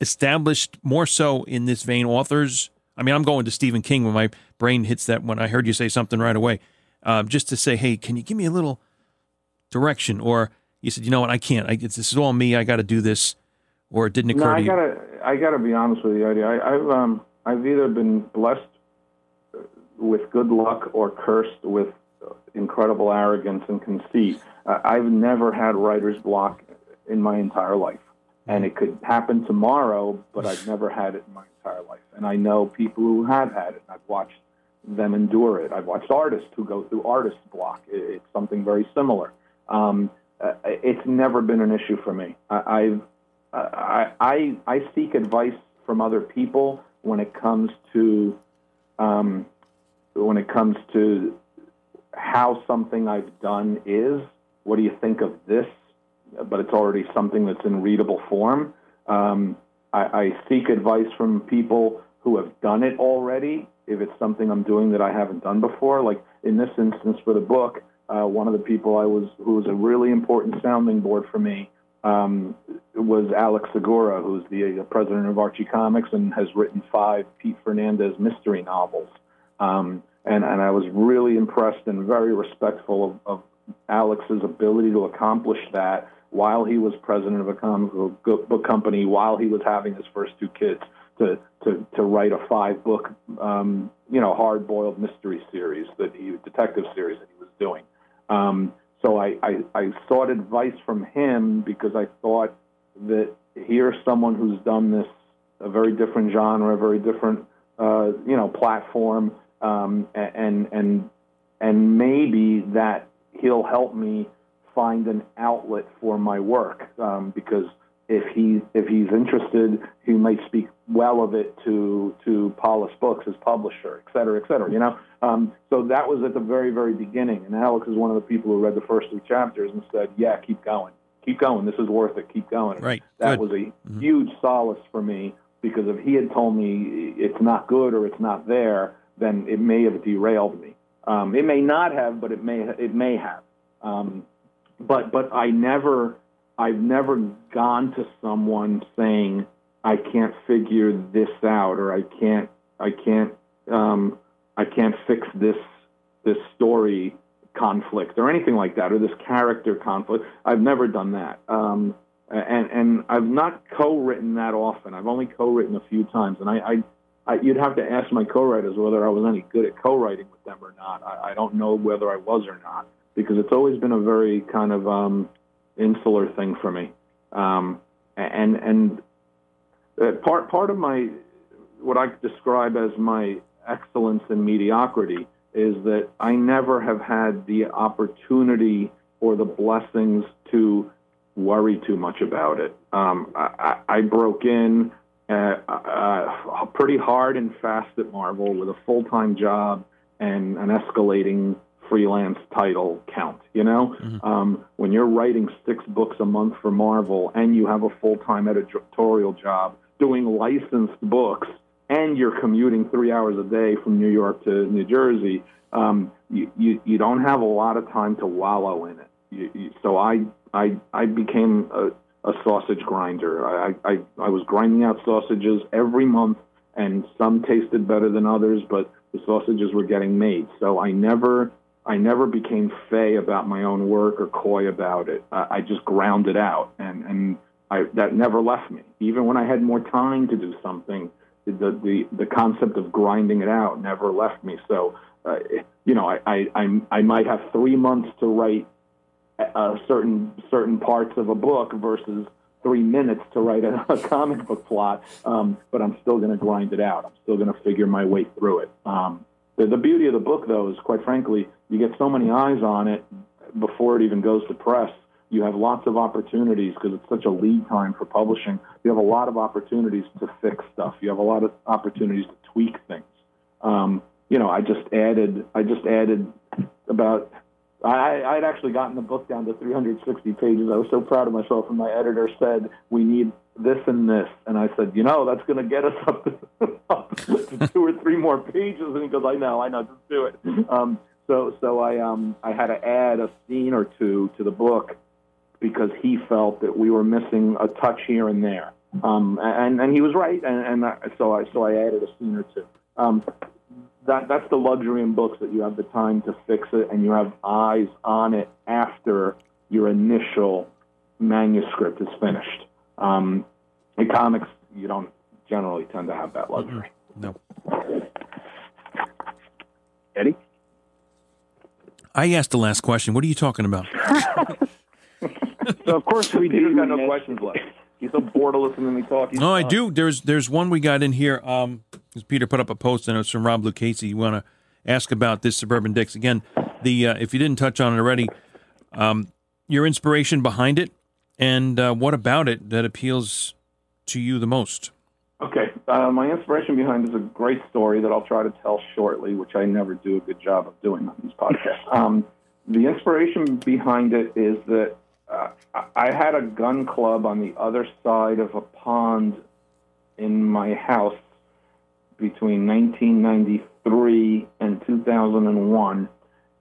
established more so in this vein authors? I mean, I'm going to Stephen King when my brain hits that when I heard you say something right away, uh, just to say, hey, can you give me a little direction? Or you said, you know what, I can't. I, this is all me. I got to do this. Or it didn't occur no, I to gotta, you. I gotta be honest with you, Eddie. I, have um, I've either been blessed with good luck or cursed with incredible arrogance and conceit. Uh, I've never had writer's block in my entire life. And it could happen tomorrow, but I've never had it in my entire life. And I know people who have had it. I've watched them endure it. I've watched artists who go through artist block. It's something very similar. Um, uh, it's never been an issue for me. I, I, I, I seek advice from other people when it comes to um, when it comes to how something I've done is what do you think of this? But it's already something that's in readable form. Um, I, I seek advice from people who have done it already. If it's something I'm doing that I haven't done before, like in this instance for the book, uh, one of the people I was who was a really important sounding board for me um, was Alex Segura, who's the uh, president of Archie Comics and has written five Pete Fernandez mystery novels. Um, and, and I was really impressed and very respectful of, of Alex's ability to accomplish that while he was president of a comic book company, while he was having his first two kids, to to, to write a five book, um, you know, hard boiled mystery series that he detective series that he was doing. Um, so I, I, I sought advice from him because I thought that here's someone who's done this a very different genre, a very different uh, you know platform, um, and and and maybe that he'll help me find an outlet for my work um, because if he if he's interested, he might speak well of it to to Polis Books, his publisher, et cetera, et cetera. You know, um, so that was at the very very beginning. And Alex is one of the people who read the first three chapters and said, "Yeah, keep going, keep going. This is worth it. Keep going." Right. That Good. was a mm-hmm. huge solace for me because if he had told me it's not good or it's not there, then it may have derailed me. Um, it may not have, but it may it may have. Um, but but I never I've never gone to someone saying I can't figure this out or I can't I can't um, I can't fix this this story conflict or anything like that or this character conflict. I've never done that. Um, and and I've not co-written that often. I've only co-written a few times, and I, I, I you'd have to ask my co-writers whether I was any good at co-writing with them or not. I, I don't know whether I was or not because it's always been a very kind of um, insular thing for me. Um, and and uh, part part of my what I describe as my excellence in mediocrity is that I never have had the opportunity or the blessings to worry too much about it. Um, I, I, broke in uh, uh, pretty hard and fast at Marvel with a full time job and an escalating freelance title count. You know, mm-hmm. um, when you're writing six books a month for Marvel and you have a full time editorial job doing licensed books and you're commuting three hours a day from New York to New Jersey, um, you, you, you don't have a lot of time to wallow in it. You, you, so I, I, I became a, a sausage grinder. I, I, I was grinding out sausages every month, and some tasted better than others, but the sausages were getting made. So I never I never became fey about my own work or coy about it. I just ground it out, and and I, that never left me. Even when I had more time to do something, the the the concept of grinding it out never left me. So, uh, you know, I, I I I might have three months to write uh, certain certain parts of a book versus three minutes to write a, a comic book plot, um, but I'm still going to grind it out. I'm still going to figure my way through it. Um, the, the beauty of the book, though, is quite frankly, you get so many eyes on it before it even goes to press. You have lots of opportunities because it's such a lead time for publishing. You have a lot of opportunities to fix stuff. You have a lot of opportunities to tweak things. Um, you know, I just added, I just added about I, I'd actually gotten the book down to 360 pages. I was so proud of myself, and my editor said, "We need this and this," and I said, "You know, that's going to get us up to, up to two or three more pages." And he goes, "I know, I know, just do it." Um, so, so I um, I had to add a scene or two to the book because he felt that we were missing a touch here and there, um, and and he was right, and, and I, so I so I added a scene or two. Um, that that's the luxury in books that you have the time to fix it and you have eyes on it after your initial manuscript is finished. Um, in comics, you don't generally tend to have that luxury. No. Eddie? I asked the last question. What are you talking about? so of course we do. got no questions left. He's so bored of listening to me talk. no, I do. There's there's one we got in here. Um, Peter put up a post and it's from Rob Lucchese. You want to ask about this Suburban Dicks again? The uh, if you didn't touch on it already, um, your inspiration behind it, and uh, what about it that appeals to you the most? Okay, uh, my inspiration behind is a great story that I'll try to tell shortly, which I never do a good job of doing on these podcasts. Um, the inspiration behind it is that uh, I had a gun club on the other side of a pond in my house between 1993 and 2001,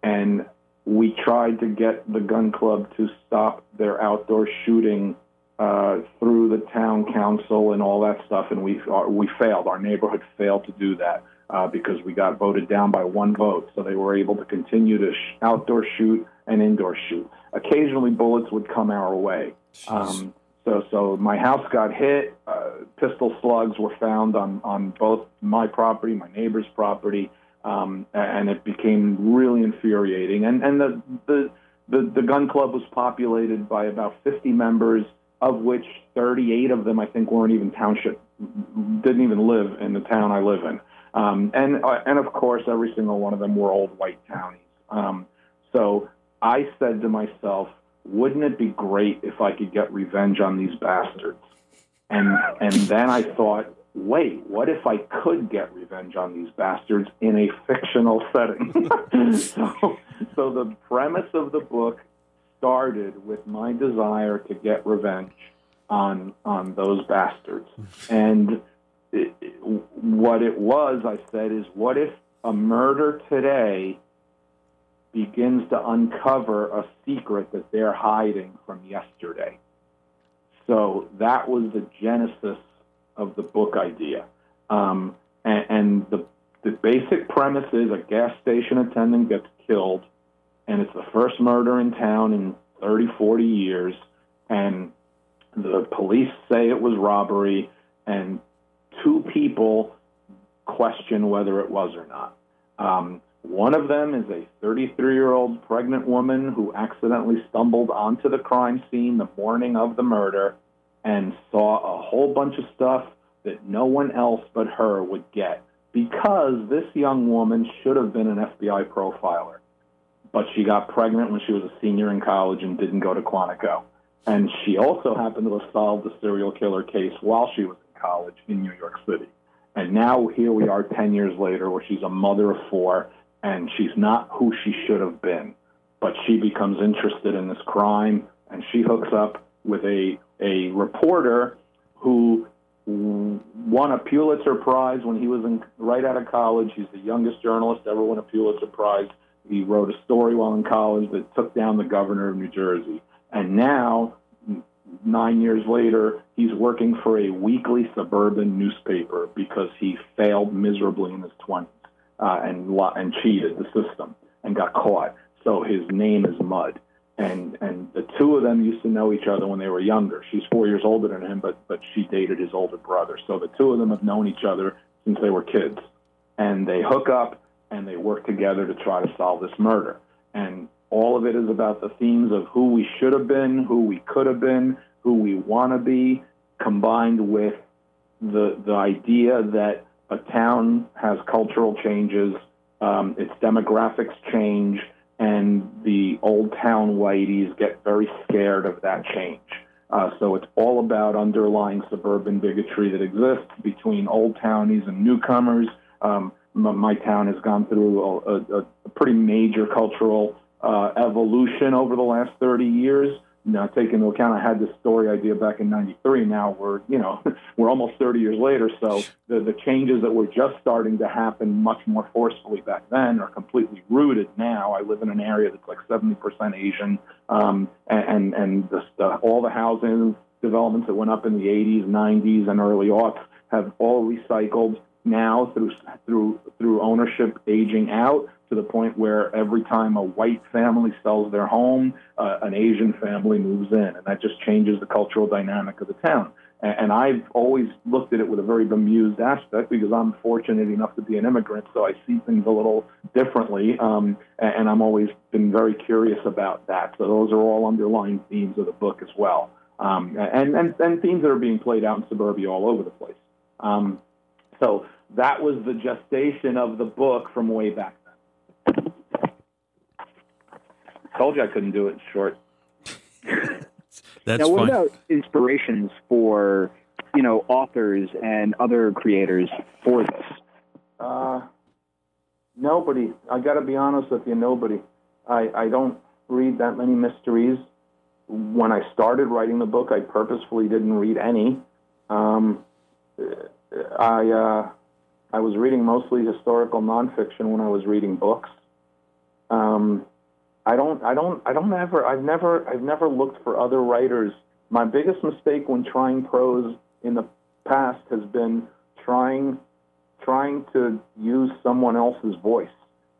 and we tried to get the gun club to stop their outdoor shooting uh, through the town council and all that stuff, and we uh, we failed. Our neighborhood failed to do that uh, because we got voted down by one vote. So they were able to continue to sh- outdoor shoot and indoor shoot. Occasionally, bullets would come our way. Um, so, so my house got hit. Uh, pistol slugs were found on, on both my property, my neighbor's property, um, and it became really infuriating. And, and the, the, the, the gun club was populated by about 50 members, of which 38 of them, I think, weren't even township, didn't even live in the town I live in. Um, and, uh, and of course, every single one of them were old white townies. Um, so I said to myself, wouldn't it be great if I could get revenge on these bastards? And and then I thought, wait, what if I could get revenge on these bastards in a fictional setting? so, so the premise of the book started with my desire to get revenge on on those bastards. And it, what it was, I said, is what if a murder today begins to uncover a secret that they're hiding from yesterday. So that was the genesis of the book idea. Um, and, and the, the basic premise is a gas station attendant gets killed, and it's the first murder in town in 30, 40 years, and the police say it was robbery, and two people question whether it was or not. Um, one of them is a 33 year old pregnant woman who accidentally stumbled onto the crime scene the morning of the murder and saw a whole bunch of stuff that no one else but her would get because this young woman should have been an FBI profiler. But she got pregnant when she was a senior in college and didn't go to Quantico. And she also happened to have solved the serial killer case while she was in college in New York City. And now here we are 10 years later where she's a mother of four and she's not who she should have been. But she becomes interested in this crime, and she hooks up with a a reporter who won a Pulitzer Prize when he was in, right out of college. He's the youngest journalist ever win a Pulitzer Prize. He wrote a story while in college that took down the governor of New Jersey. And now, nine years later, he's working for a weekly suburban newspaper because he failed miserably in his 20s uh, and and cheated the system and got caught. So his name is Mud. And and the two of them used to know each other when they were younger. She's four years older than him, but but she dated his older brother. So the two of them have known each other since they were kids, and they hook up and they work together to try to solve this murder. And all of it is about the themes of who we should have been, who we could have been, who we want to be, combined with the the idea that a town has cultural changes, um, its demographics change, and the old town whiteys get very scared of that change. Uh, so it's all about underlying suburban bigotry that exists between old townies and newcomers. Um, my, town has gone through a, a, a pretty major cultural uh, evolution over the last 30 years. Now, taking into account, I had this story idea back in '93. Now we're, you know, we're almost 30 years later. So the, the changes that were just starting to happen much more forcefully back then are completely rooted now. I live in an area that's like 70% Asian, um, and and the, the, all the housing developments that went up in the 80s, 90s, and early aughts have all recycled now through through through ownership aging out to the point where every time a white family sells their home, uh, an Asian family moves in, and that just changes the cultural dynamic of the town. And, and I've always looked at it with a very bemused aspect because I'm fortunate enough to be an immigrant, so I see things a little differently, um, and, and I'm always been very curious about that. So those are all underlying themes of the book as well, um, and, and and themes that are being played out in suburbia all over the place. Um, so that was the gestation of the book from way back then. Told you I couldn't do it short. That's now, what fine. about inspirations for you know authors and other creators for this? Uh, nobody. I got to be honest with you. Nobody. I, I don't read that many mysteries. When I started writing the book, I purposefully didn't read any. Um, I uh, I was reading mostly historical nonfiction when I was reading books. Um, I don't I don't I don't ever I've never I've never looked for other writers. My biggest mistake when trying prose in the past has been trying trying to use someone else's voice,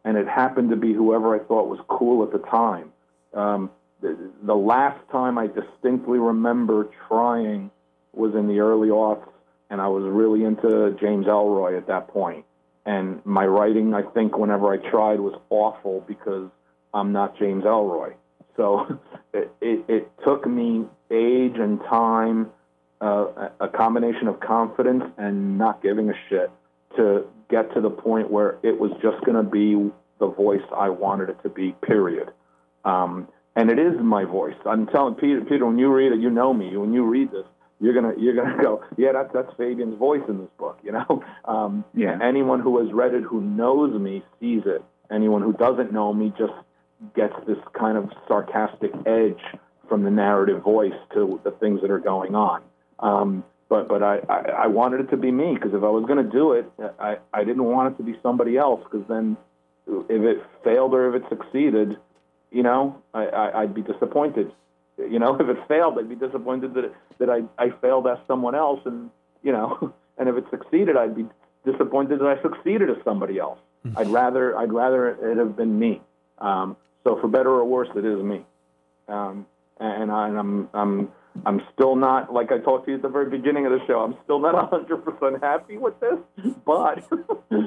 and it happened to be whoever I thought was cool at the time. Um, the, the last time I distinctly remember trying was in the early aughts, and I was really into James Ellroy at that point. And my writing, I think, whenever I tried, was awful because I'm not James Ellroy. So it, it, it took me age and time, uh, a combination of confidence and not giving a shit to get to the point where it was just going to be the voice I wanted it to be, period. Um, and it is my voice. I'm telling Peter, Peter, when you read it, you know me. When you read this, you're gonna you're gonna go, yeah, that's that's Fabian's voice in this book. You know, um, yeah. Anyone who has read it, who knows me, sees it. Anyone who doesn't know me just gets this kind of sarcastic edge from the narrative voice to the things that are going on. Um, but but I, I, I wanted it to be me because if I was going to do it, I, I didn't want it to be somebody else because then if it failed or if it succeeded, you know, I, I, I'd be disappointed. You know, if it failed, I'd be disappointed that it, that I, I failed as someone else, and you know, and if it succeeded, I'd be disappointed that I succeeded as somebody else. Mm-hmm. I'd rather I'd rather it have been me. Um, so for better or worse, it is me. Um, and, I, and I'm I'm I'm still not like I talked to you at the very beginning of the show. I'm still not 100 percent happy with this, but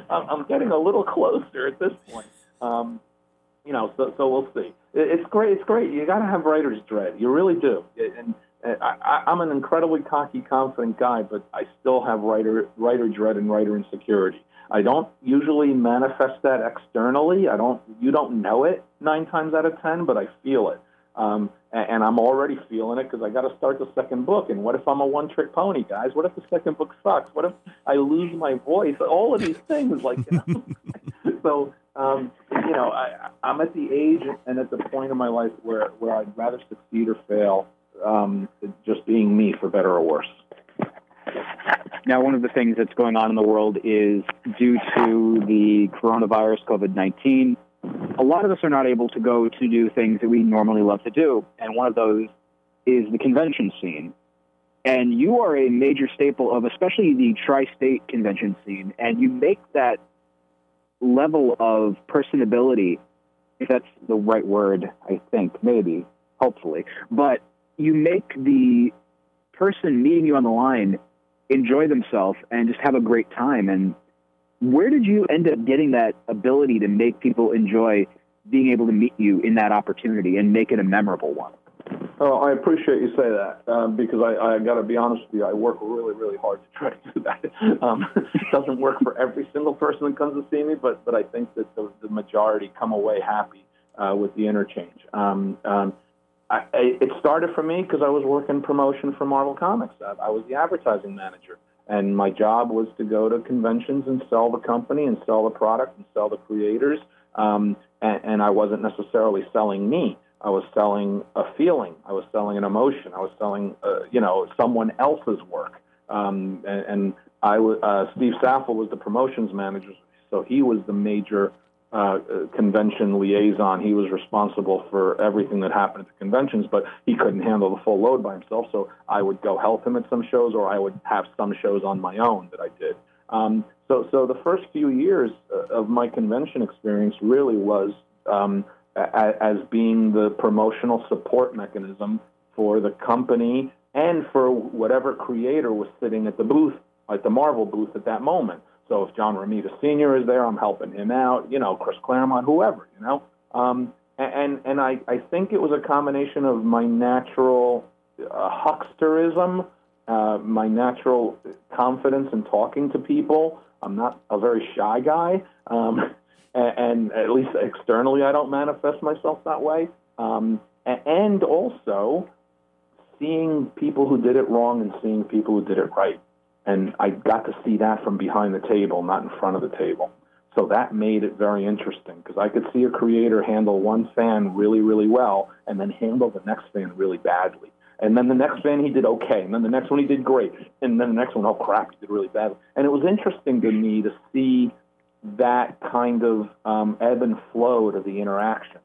I'm getting a little closer at this point. Um, you know, so so we'll see. It's great. It's great. You got to have writer's dread. You really do. And I, I'm an incredibly cocky, confident guy, but I still have writer writer dread and writer insecurity. I don't usually manifest that externally. I don't. You don't know it nine times out of ten, but I feel it. Um, and, and I'm already feeling it because I got to start the second book. And what if I'm a one-trick pony, guys? What if the second book sucks? What if I lose my voice? All of these things, like you know. so um, you know, I, I'm at the age and at the point in my life where where I'd rather succeed or fail, um, just being me, for better or worse. Now, one of the things that's going on in the world is due to the coronavirus, COVID 19, a lot of us are not able to go to do things that we normally love to do. And one of those is the convention scene. And you are a major staple of especially the tri state convention scene. And you make that level of personability, if that's the right word, I think, maybe, hopefully. But you make the person meeting you on the line enjoy themselves and just have a great time. And where did you end up getting that ability to make people enjoy being able to meet you in that opportunity and make it a memorable one? Oh, I appreciate you say that um, because I, I got to be honest with you. I work really, really hard to try to do that. Um, it doesn't work for every single person that comes to see me, but but I think that the, the majority come away happy uh, with the interchange. Um, um, I, I, it started for me because I was working promotion for Marvel Comics. I, I was the advertising manager, and my job was to go to conventions and sell the company and sell the product and sell the creators. Um, and, and I wasn't necessarily selling me. I was selling a feeling. I was selling an emotion. I was selling, uh, you know, someone else's work. Um, and, and I uh, Steve Saffel was the promotions manager, so he was the major uh, convention liaison. He was responsible for everything that happened at the conventions, but he couldn't handle the full load by himself. So I would go help him at some shows, or I would have some shows on my own that I did. Um, so, so the first few years uh, of my convention experience really was um, as being the promotional support mechanism for the company and for whatever creator was sitting at the booth, at the Marvel booth at that moment. So if John Romita Sr. is there, I'm helping him out. You know, Chris Claremont, whoever. You know, um, and and I I think it was a combination of my natural uh, hucksterism, uh, my natural confidence in talking to people. I'm not a very shy guy. Um, and, at least externally, I don't manifest myself that way. Um, and also seeing people who did it wrong and seeing people who did it right. And I got to see that from behind the table, not in front of the table. So that made it very interesting because I could see a creator handle one fan really, really well and then handle the next fan really badly. And then the next fan he did okay, and then the next one he did great, and then the next one, oh crap, he did really bad. And it was interesting to me to see that kind of um, ebb and flow to the interactions.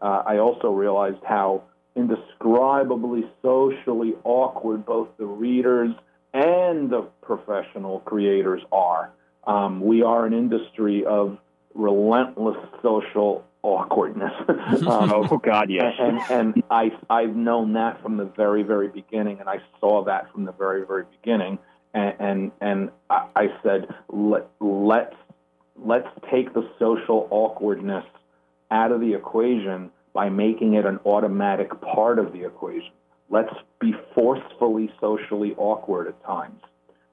Uh, I also realized how indescribably socially awkward both the readers and the professional creators are. Um, we are an industry of relentless social awkwardness. um, oh God, yes. And, and I I've known that from the very very beginning, and I saw that from the very very beginning. And and, and I said let let's let's take the social awkwardness out of the equation by making it an automatic part of the equation. Let's be forcefully socially awkward at times.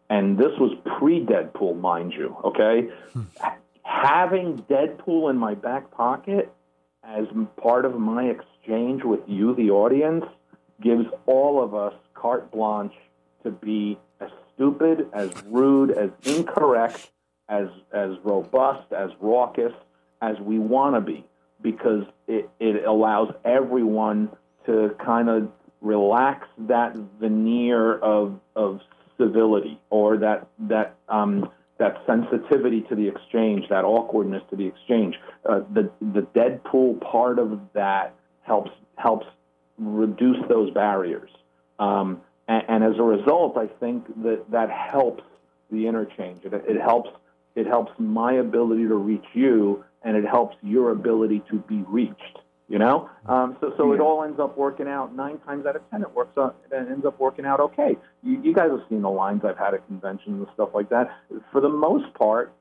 And this was pre Deadpool, mind you, okay? Having Deadpool in my back pocket as part of my exchange with you, the audience, gives all of us carte blanche to be as stupid, as rude, as incorrect, as, as robust, as raucous as we want to be because it, it allows everyone to kind of relax that veneer of, of civility or that, that, um, that sensitivity to the exchange, that awkwardness to the exchange. Uh, the, the Deadpool part of that helps, helps reduce those barriers. Um, and, and, as a result, I think that that helps the interchange. It, it helps it helps my ability to reach you and it helps your ability to be reached. You know, um, so so yeah. it all ends up working out. Nine times out of ten, it works out. It ends up working out okay. You, you guys have seen the lines I've had at conventions and stuff like that. For the most part,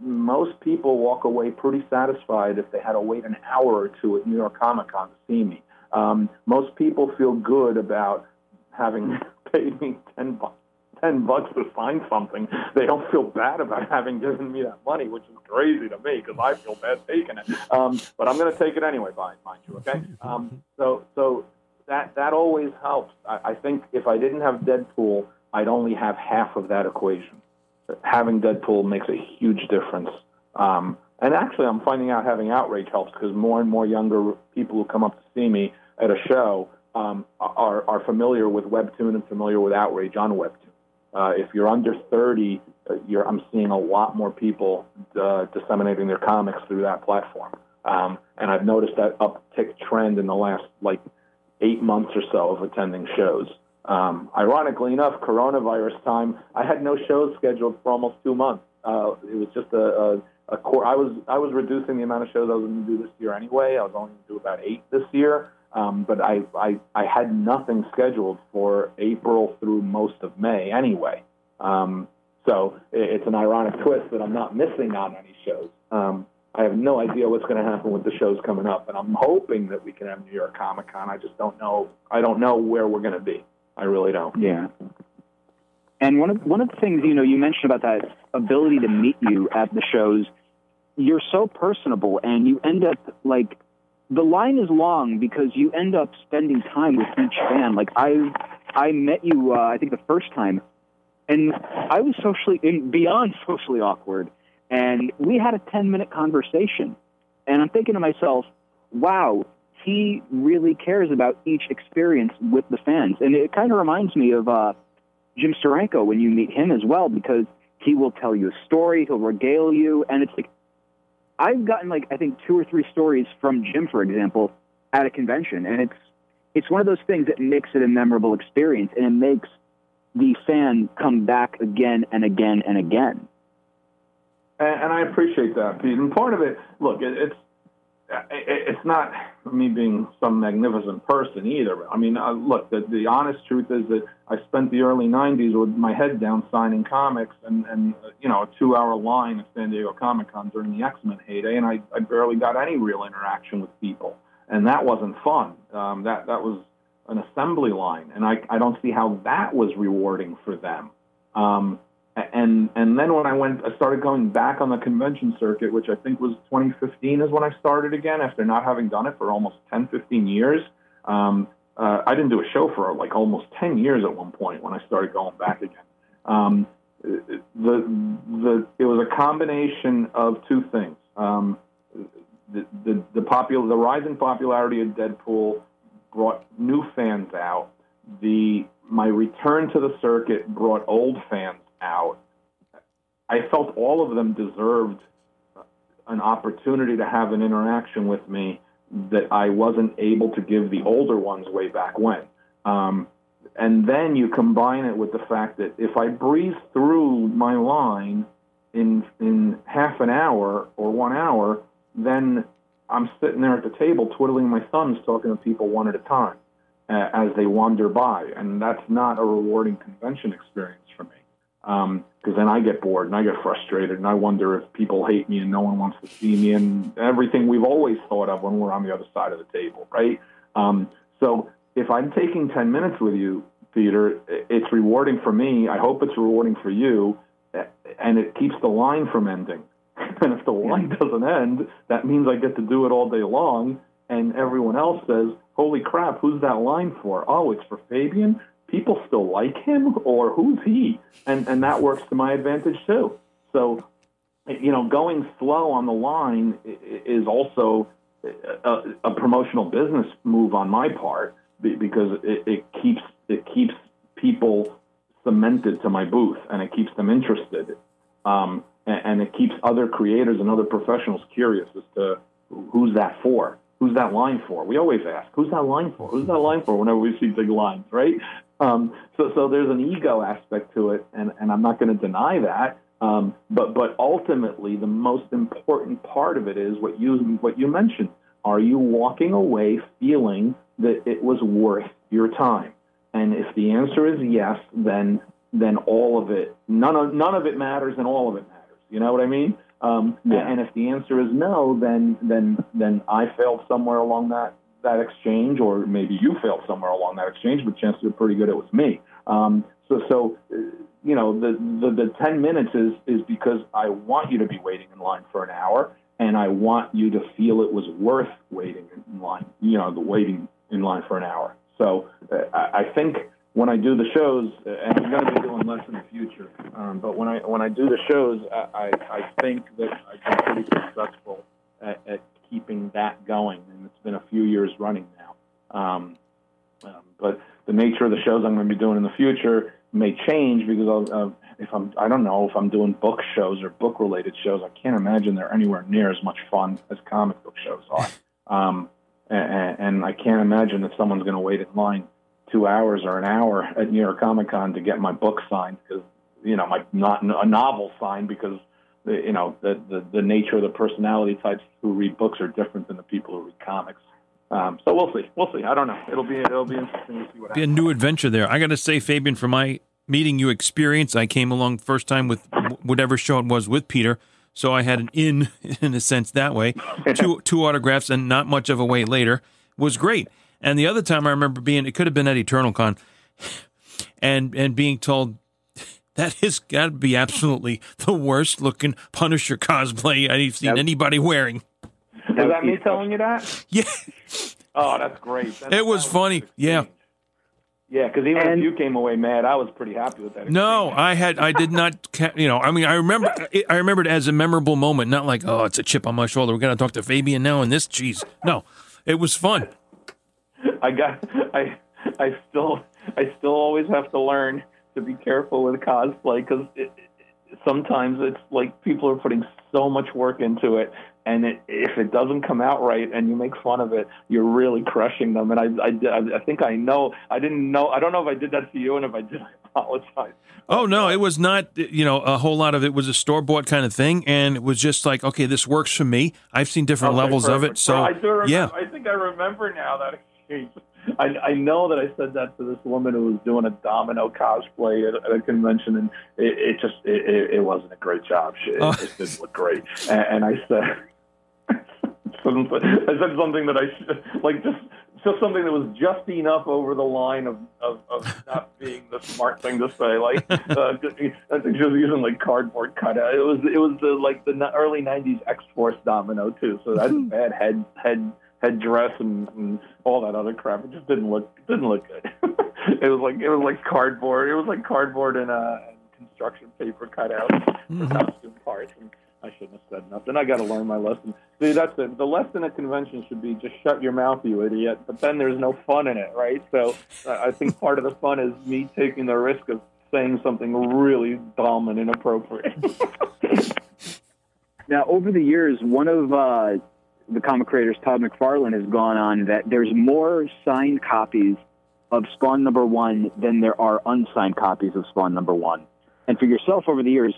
most people walk away pretty satisfied if they had to wait an hour or two at New York Comic Con to see me. Um, most people feel good about having paid me ten bucks ten bucks to sign something, they don't feel bad about having given me that money, which is crazy to me because I feel bad taking it. Um, but I'm going to take it anyway, mind you. Okay. Um, so so that that always helps. I, I think if I didn't have Deadpool, I'd only have half of that equation. Having Deadpool makes a huge difference. Um, and actually, I'm finding out having Outrage helps because more and more younger people who come up to see me at a show um, are, are familiar with Webtoon and familiar with Outrage on Webtoon. Uh, if you're under 30, uh, you're, I'm seeing a lot more people uh, disseminating their comics through that platform. Um, and I've noticed that uptick trend in the last like eight months or so of attending shows. Um, ironically enough, coronavirus time, I had no shows scheduled for almost two months. Uh, it was just a, a, a core. I was I was reducing the amount of shows I was going to do this year anyway. I was only going to do about eight this year. Um, but I, I, I had nothing scheduled for April through most of May anyway. Um, so it's an ironic twist that I'm not missing on any shows. Um, I have no idea what's going to happen with the shows coming up, and I'm hoping that we can have New York Comic Con. I just don't know. I don't know where we're going to be. I really don't. Yeah. And one of one of the things you know you mentioned about that ability to meet you at the shows, you're so personable, and you end up like the line is long because you end up spending time with each fan. Like I, I met you, uh, I think the first time, and I was socially in, beyond socially awkward, and we had a ten minute conversation, and I'm thinking to myself, wow, he really cares about each experience with the fans, and it kind of reminds me of uh, Jim Steranko when you meet him as well because he will tell you a story, he'll regale you, and it's like I've gotten like I think two or three stories from Jim, for example, at a convention, and it's it's one of those things that makes it a memorable experience, and it makes the fan come back again and again and again. And, and I appreciate that, Pete. And part of it, look, it, it's it's not me being some magnificent person either. I mean, uh, look, the, the honest truth is that I spent the early 90s with my head down signing comics and, and you know, a two hour line at San Diego Comic Con during the X Men heyday, and I, I barely got any real interaction with people. And that wasn't fun. Um, that, that was an assembly line, and I, I don't see how that was rewarding for them. Um, and and then when I went, I started going back on the convention circuit, which I think was 2015 is when I started again after not having done it for almost 10, 15 years. Um, uh, I didn't do a show for like almost 10 years at one point when I started going back again. Um, the the it was a combination of two things. Um, the the the popular the rising popularity of Deadpool brought new fans out the my return to the circuit brought old fans out. I felt all of them deserved an opportunity to have an interaction with me that I wasn't able to give the older ones way back when. Um, and then you combine it with the fact that if I breeze through my line in in half an hour or one hour, then I'm sitting there at the table twiddling my thumbs, talking to people one at a time uh, as they wander by, and that's not a rewarding convention experience for me. Because um, then I get bored and I get frustrated, and I wonder if people hate me and no one wants to see me, and everything we've always thought of when we're on the other side of the table, right? Um, so if I'm taking 10 minutes with you, Peter, it's rewarding for me. I hope it's rewarding for you, and it keeps the line from ending. And if the line doesn't end, that means I get to do it all day long. And everyone else says, holy crap, who's that line for? Oh, it's for Fabian? People still like him? Or who's he? And, and that works to my advantage too. So, you know, going slow on the line is also a, a promotional business move on my part because it, it keeps it keeps people cemented to my booth and it keeps them interested. Um, and, and, it keeps other creators and other professionals curious as to who's that for? Who's that line for? We always ask, who's that line for? Who's that line for whenever we see big lines, right? Um, so, so there's an ego aspect to it, and, and I'm not going to deny that. Um, but, but ultimately, the most important part of it is what you, what you mentioned. Are you walking away feeling that it was worth your time? And if the answer is yes, then then all of it, none of none of it matters, and all of it matters. You know what I mean? Um, yeah. And if the answer is no, then then then I failed somewhere along that that exchange, or maybe you failed somewhere along that exchange. But chances are pretty good it was me. Um, so so you know the, the the ten minutes is is because I want you to be waiting in line for an hour, and I want you to feel it was worth waiting in line. You know, the waiting in line for an hour. So uh, I think when I do the shows, uh, and I'm going to be doing less in the future, um, but when I when I do the shows, I, I think that I've been pretty successful at, at keeping that going, and it's been a few years running now. Um, um, but the nature of the shows I'm going to be doing in the future may change because I'll, uh, if I'm I don't know if I'm doing book shows or book related shows, I can't imagine they're anywhere near as much fun as comic book shows are. Um, and, and I can't imagine that someone's going to wait in line two hours or an hour at New York Comic Con to get my book signed because you know my not a novel signed because you know the, the the nature of the personality types who read books are different than the people who read comics. Um, so we'll see. We'll see. I don't know. It'll be it'll be interesting to see what. Be happens. a new adventure there. I got to say, Fabian, for my meeting you experience, I came along first time with whatever show it was with Peter. So I had an in, in a sense, that way. two two autographs and not much of a wait later was great. And the other time I remember being, it could have been at Eternal Con, and and being told that has got to be absolutely the worst looking Punisher cosplay I've seen anybody wearing. Is that me telling you that? Yeah. Oh, that's great. That's, it was funny. Yeah. Yeah, because even and, if you came away mad, I was pretty happy with that. Experience. No, I had, I did not. You know, I mean, I remember, I remember it as a memorable moment, not like, oh, it's a chip on my shoulder. We're gonna talk to Fabian now, and this, cheese. no, it was fun. I got, I, I still, I still always have to learn to be careful with cosplay because it, sometimes it's like people are putting so much work into it and it, if it doesn't come out right and you make fun of it, you're really crushing them. And I, I, I think I know. I didn't know. I don't know if I did that to you, and if I did, I apologize. Oh no, it was not. You know, a whole lot of it was a store bought kind of thing, and it was just like, okay, this works for me. I've seen different okay, levels perfect. of it, so I remember, yeah. I think I remember now that exchange. I, I know that I said that to this woman who was doing a domino cosplay at, at a convention, and it, it just it, it, wasn't a great job. It, oh. it didn't look great, and, and I said I said something that I like just just something that was just enough over the line of, of, of not being the smart thing to say. Like uh, I think she was using like cardboard cutout. It was it was the like the early '90s X Force domino too. So that's bad head head head dress and, and all that other crap. It just didn't look didn't look good. it was like it was like cardboard. It was like cardboard and uh, construction paper cutouts for mm-hmm. costume parts. And I shouldn't have said nothing. I got to learn my lesson. See, that's it. The lesson at convention should be just shut your mouth, you idiot. But then there's no fun in it, right? So uh, I think part of the fun is me taking the risk of saying something really dumb and inappropriate. now, over the years, one of uh, the comic creators, Todd McFarlane, has gone on that there's more signed copies of Spawn number one than there are unsigned copies of Spawn number one. And for yourself over the years,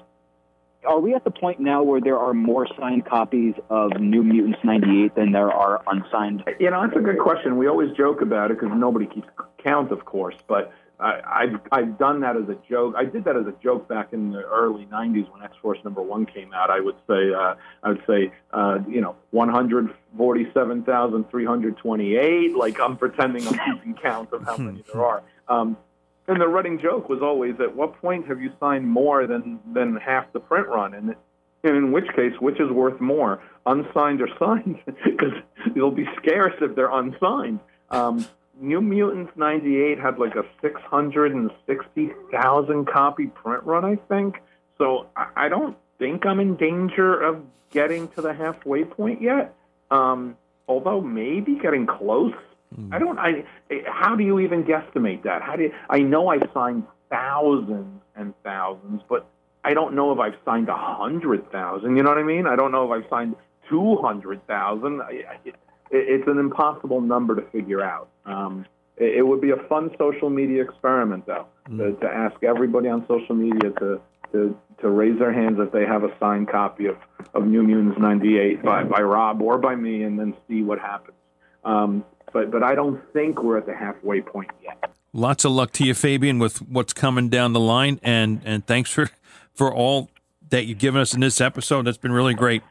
are we at the point now where there are more signed copies of New Mutants 98 than there are unsigned? You know, that's a good question. We always joke about it because nobody keeps count, of course. But I, have I've done that as a joke. I did that as a joke back in the early '90s when X Force number one came out. I would say uh, I would say uh, you know 147,328. Like I'm pretending I'm keeping count of how many there are. Um, and the running joke was always, at what point have you signed more than than half the print run? And, and in which case, which is worth more, unsigned or signed? Because they'll be scarce if they're unsigned. Um, New Mutants 98 had like a 660,000 copy print run, I think. So I don't think I'm in danger of getting to the halfway point yet. Um, although maybe getting close. I don't. I. How do you even guesstimate that? How do you? I know I've signed thousands and thousands, but I don't know if I've signed a hundred thousand. You know what I mean? I don't know if I've signed two hundred thousand. It's an impossible number to figure out. Um, it, it would be a fun social media experiment, though, mm. to, to ask everybody on social media to to, to raise their hands if they have a signed copy of, of New Mutants 98 by, by Rob or by me and then see what happens. Um, but but I don't think we're at the halfway point yet. Lots of luck to you, Fabian, with what's coming down the line, and and thanks for for all that you've given us in this episode. That's been really great.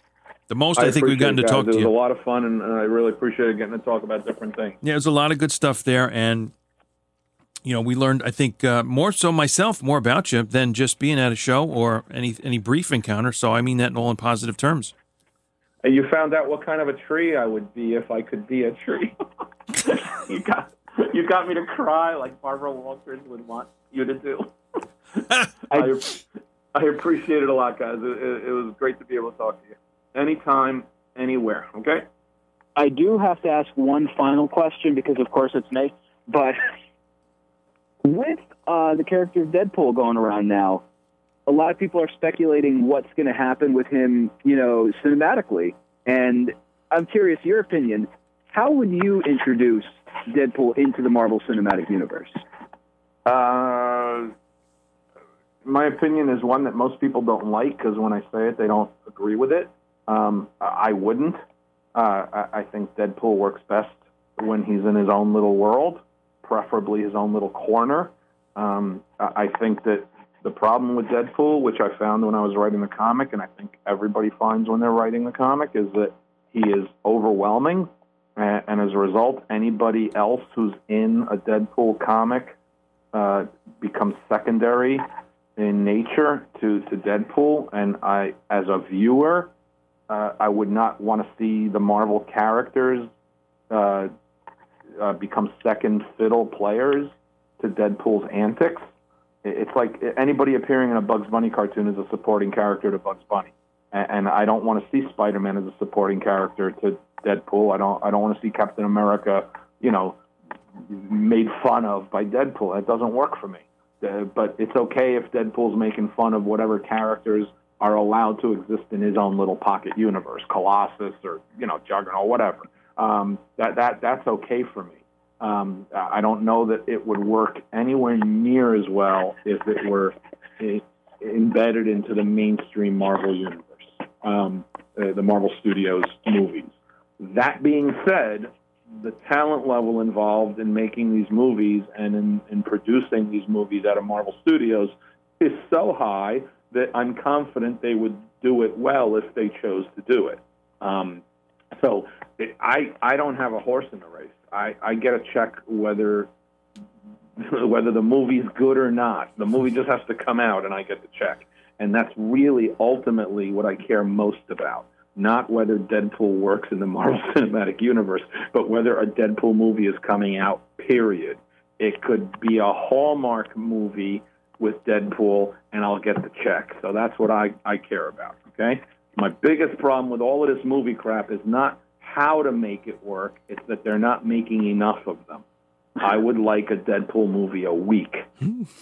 The most I, I think we've gotten to talk to you. It was a lot of fun, and I really appreciated getting to talk about different things. Yeah, there's a lot of good stuff there, and you know, we learned I think uh, more so myself more about you than just being at a show or any any brief encounter. So I mean that in all in positive terms. And you found out what kind of a tree I would be if I could be a tree. you got you got me to cry like Barbara Walters would want you to do. I, I appreciate it a lot, guys. It, it was great to be able to talk to you. Anytime, anywhere. Okay. I do have to ask one final question because, of course, it's May. But with uh, the character of Deadpool going around now, a lot of people are speculating what's going to happen with him, you know, cinematically. And I'm curious your opinion. How would you introduce Deadpool into the Marvel Cinematic Universe? Uh, my opinion is one that most people don't like because when I say it, they don't agree with it. Um, I wouldn't. Uh, I think Deadpool works best when he's in his own little world, preferably his own little corner. Um, I think that the problem with Deadpool, which I found when I was writing the comic, and I think everybody finds when they're writing the comic, is that he is overwhelming. And, as a result, anybody else who's in a Deadpool comic uh, becomes secondary in nature to, to Deadpool. And I, as a viewer, uh, I would not want to see the Marvel characters uh, uh, become second fiddle players to Deadpool's antics. It's like anybody appearing in a Bugs Bunny cartoon is a supporting character to Bugs Bunny, and, I don't want to see Spider-Man as a supporting character to Deadpool. I don't. I don't want to see Captain America, you know, made fun of by Deadpool. That doesn't work for me. Uh, but it's okay if Deadpool's making fun of whatever characters are allowed to exist in his own little pocket universe, Colossus or you know Juggernaut, whatever. Um, that that that's okay for me. Um, I don't know that it would work anywhere near as well if it were embedded into the mainstream Marvel universe, um, uh, the Marvel Studios movies. That being said, the talent level involved in making these movies and in, in producing these movies out of Marvel Studios is so high that I'm confident they would do it well if they chose to do it. Um, so it, I I don't have a horse in the race. I, I get a check whether whether the movie's good or not. The movie just has to come out and I get the check. And that's really ultimately what I care most about. Not whether Deadpool works in the Marvel Cinematic Universe, but whether a Deadpool movie is coming out, period. It could be a Hallmark movie with Deadpool and I'll get the check. So that's what I, I care about. Okay. My biggest problem with all of this movie crap is not how to make it work; it's that they're not making enough of them. I would like a Deadpool movie a week.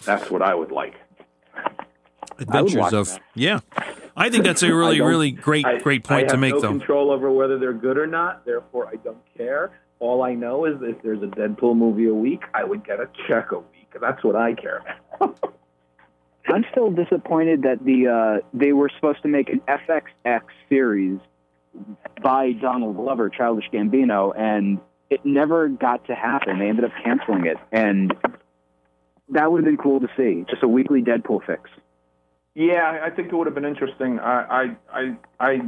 That's what I would like. Adventures of that. yeah. I think that's a really really great I- great I point to make no though. control over whether they're good or not. Therefore, I don't care. All I know is if there's a Deadpool movie a week, I would get a check a week. That's what I care about. I'm still disappointed that the uh, they were supposed to make an FXX series by Donald Glover, Childish Gambino, and it never got to happen. They ended up canceling it, and that would have been cool to see. Just a weekly Deadpool fix. Yeah, I think it would have been interesting. I, I, I, I,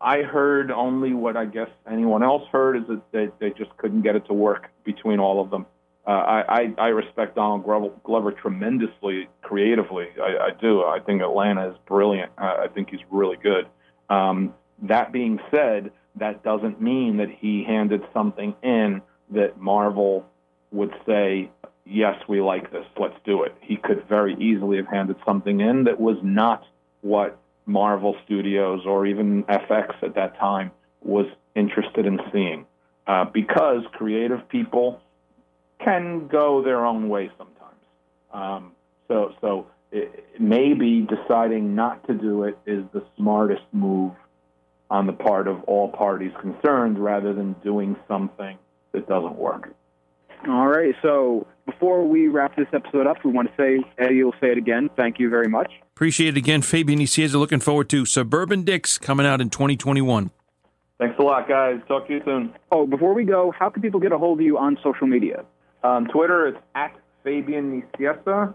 I heard only what I guess anyone else heard is that they, they just couldn't get it to work between all of them. Uh, I, I, respect Donald Glover, Glover tremendously creatively. I, I do. I think Atlanta is brilliant. I, I think he's really good. Um, that being said, that doesn't mean that he handed something in that Marvel would say, yes, we like this, let's do it. He could very easily have handed something in that was not what Marvel Studios or even FX at that time was interested in seeing. Uh, because creative people can go their own way sometimes. Um, so, so it, maybe deciding not to do it is the smartest move on the part of all parties concerned rather than doing something that doesn't work. All right. So before we wrap this episode up, we want to say, Eddie you'll say it again. Thank you very much. Appreciate it again, Fabian Nicieza. Looking forward to Suburban Dicks coming out in 2021. Thanks a lot, guys. Talk to you soon. Oh, before we go, how can people get a hold of you on social media? On Twitter, is at Fabian Nicieza,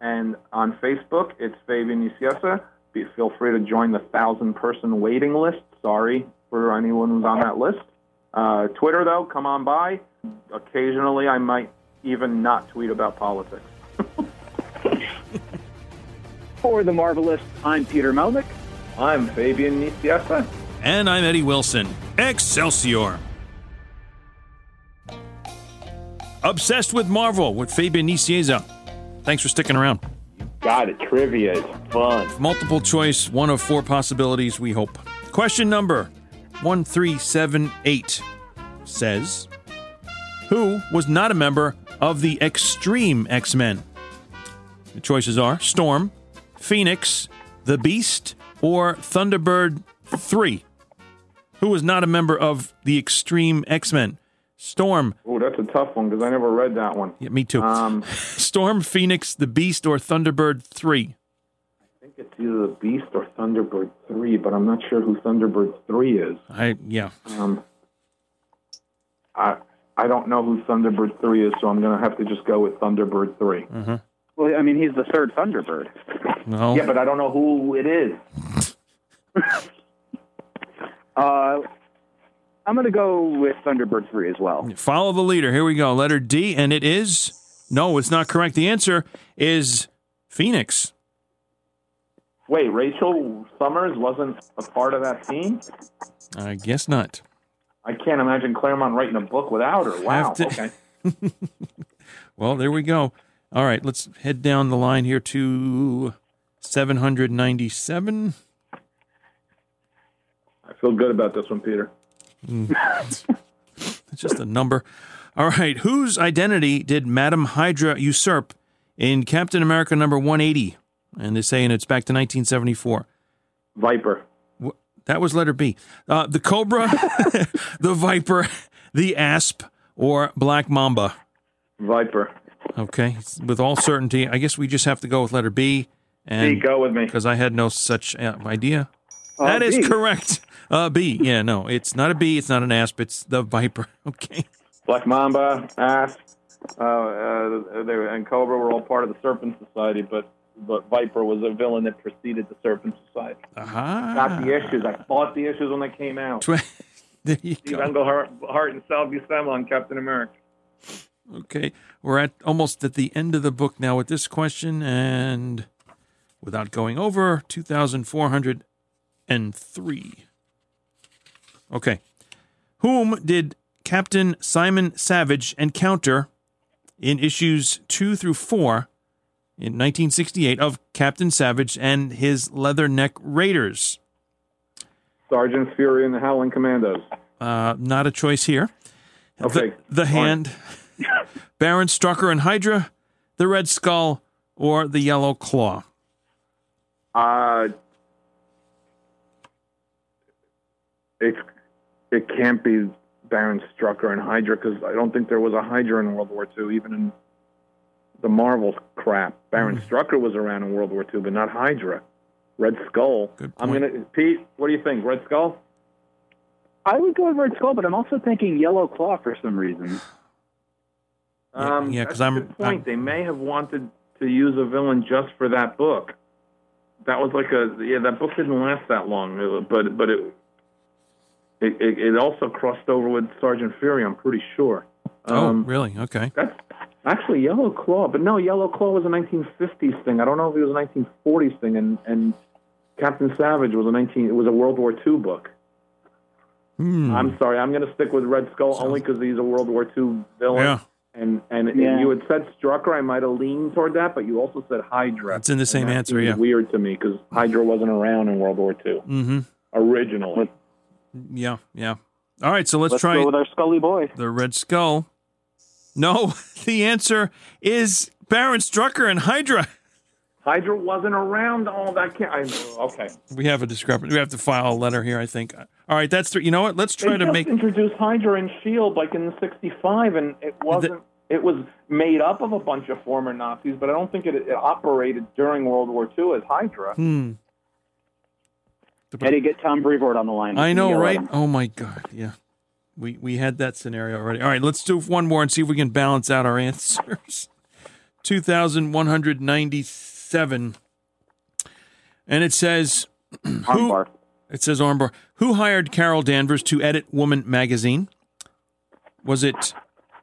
and on Facebook, it's Fabian Nicieza. Be, feel free to join the thousand person waiting list. Sorry for anyone who's on that list. Uh, Twitter, though, come on by. Occasionally, I might even not tweet about politics. For the Marvelists, I'm Peter Melnick. I'm Fabian Nicieza. And I'm Eddie Wilson. Excelsior! Obsessed with Marvel with Fabian Nicieza. Thanks for sticking around. You Got it. Trivia is fun. Multiple choice, one of four possibilities, we hope. Question number 1378 says Who was not a member of the Extreme X Men? The choices are Storm, Phoenix, The Beast, or Thunderbird 3. Who was not a member of the Extreme X Men? Storm, Oh, that's a tough one because I never read that one. yeah, me too. Um, Storm, Phoenix, The Beast, or Thunderbird 3? I think it's either the Beast or Thunderbird 3, but I'm not sure who Thunderbird 3 is. I, yeah. Um, I I don't know who Thunderbird 3 is, so I'm going to have to just go with Thunderbird 3. Well, I mean, he's the third Thunderbird. No. Yeah, but I don't know who it is. Uh, I'm going to go with Thunderbird 3 as well. Follow the leader. Here we go. Letter D, and it is no, it's not correct. The answer is Phoenix. Wait, Rachel Summers wasn't a part of that team? I guess not. I can't imagine Claremont writing a book without her. Wow. Have to- Okay. Well, there we go. All right, let's head down the line here to 797. I feel good about this one, Peter. It's just a number. All right, whose identity did Madam Hydra usurp in Captain America number 180? And they're saying it's back to 1974. Viper. That was letter B. Uh, the Cobra, the Viper, the Asp, or Black Mamba. Viper. Okay, with all certainty, I guess we just have to go with letter B. B, And go with me. because I had no such uh, idea. Uh, that is correct. Uh, B. Yeah, no, it's not a bee. It's not an asp. It's the viper. Okay. Black Mamba, Asp, uh, uh, they and Cobra were all part of the Serpent Society, but but Viper was a villain that preceded the Serpent Society. Aha. Got the issues. I bought the issues when they came out. There you Steve go. Englehart Hart and Sal Buscema on Captain America. Okay, we're at almost at the end of the book now with this question, and without going over, two thousand four hundred and three. Okay, whom did Captain Simon Savage encounter in issues two through four in 1968 of Captain Savage and his Leatherneck Raiders? Sergeant Fury and the Howling Commandos. Uh, not a choice here. Okay. The, the. Hand, Baron Strucker and Hydra, the Red Skull, or the Yellow Claw. Uh, it it can't be Baron Strucker and Hydra because I don't think there was a Hydra in World War II, even in the Marvel crap. Baron Hmm. Strucker was around in World War II, but not Hydra. Red Skull. Good I'm gonna Pete. What do you think? Red Skull? I would go with Red Skull, but I'm also thinking Yellow Claw for some reason. Yeah, Um, yeah, that's 'cause a I'm- good point. I'm- they may have wanted to use a villain just for that book. That was like a yeah. That book didn't last that long, but but it it, it, it also crossed over with Sergeant Fury. I'm pretty sure. oh, Um, really? Okay. That's actually Yellow Claw, but no, Yellow Claw was a 1950s thing. I don't know if it was a 1940s thing, and and Captain Savage was a 19. It was a World War II book. Hmm. I'm sorry, I'm going to stick with Red Skull only because he's a World War II villain. Yeah, And and Yeah. you had said Strucker, I might have leaned toward that, but you also said Hydra. It's in the same answer, yeah. Weird to me because Hydra wasn't around in World War II mm-hmm. originally. Yeah, yeah. All right, so let's, Let's try go with our Scully boy. the Red Skull. No, the answer is Baron Strucker and Hydra. Hydra wasn't around. all that can't. I, okay. We have a discrepancy. We have to file a letter here, I think. All right, that's th- you know what? Let's try they to just make introduce Hydra and Shield like in '65, and it wasn't. it was made up of a bunch of former Nazis, but I don't think it, it operated during World War II as Hydra. hmm. Eddie, get Tom Brevoort on the line. I know, right? Oh my god, yeah. We we had that scenario already. All right, let's do one more and see if we can balance out our answers. Two thousand one hundred ninety-seven, and it says who? Armbar. It says Armbar. Who hired Carol Danvers to edit Woman magazine? Was it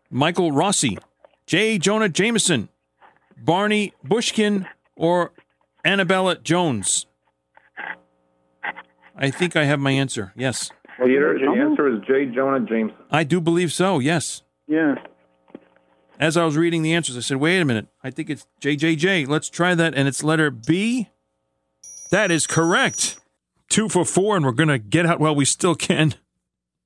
Michael Rossi, J. Jonah Jameson, Barney Bushkin, or Annabella Jones? I think I have my answer. Yes. Peter, the answer is J. Jonah Jameson. I do believe so. Yes. Yeah. As I was reading the answers, I said, "Wait a minute. I think it's JJJ. Let's try that." And it's letter B. That is correct. Two for four, and we're gonna get out. while we still can.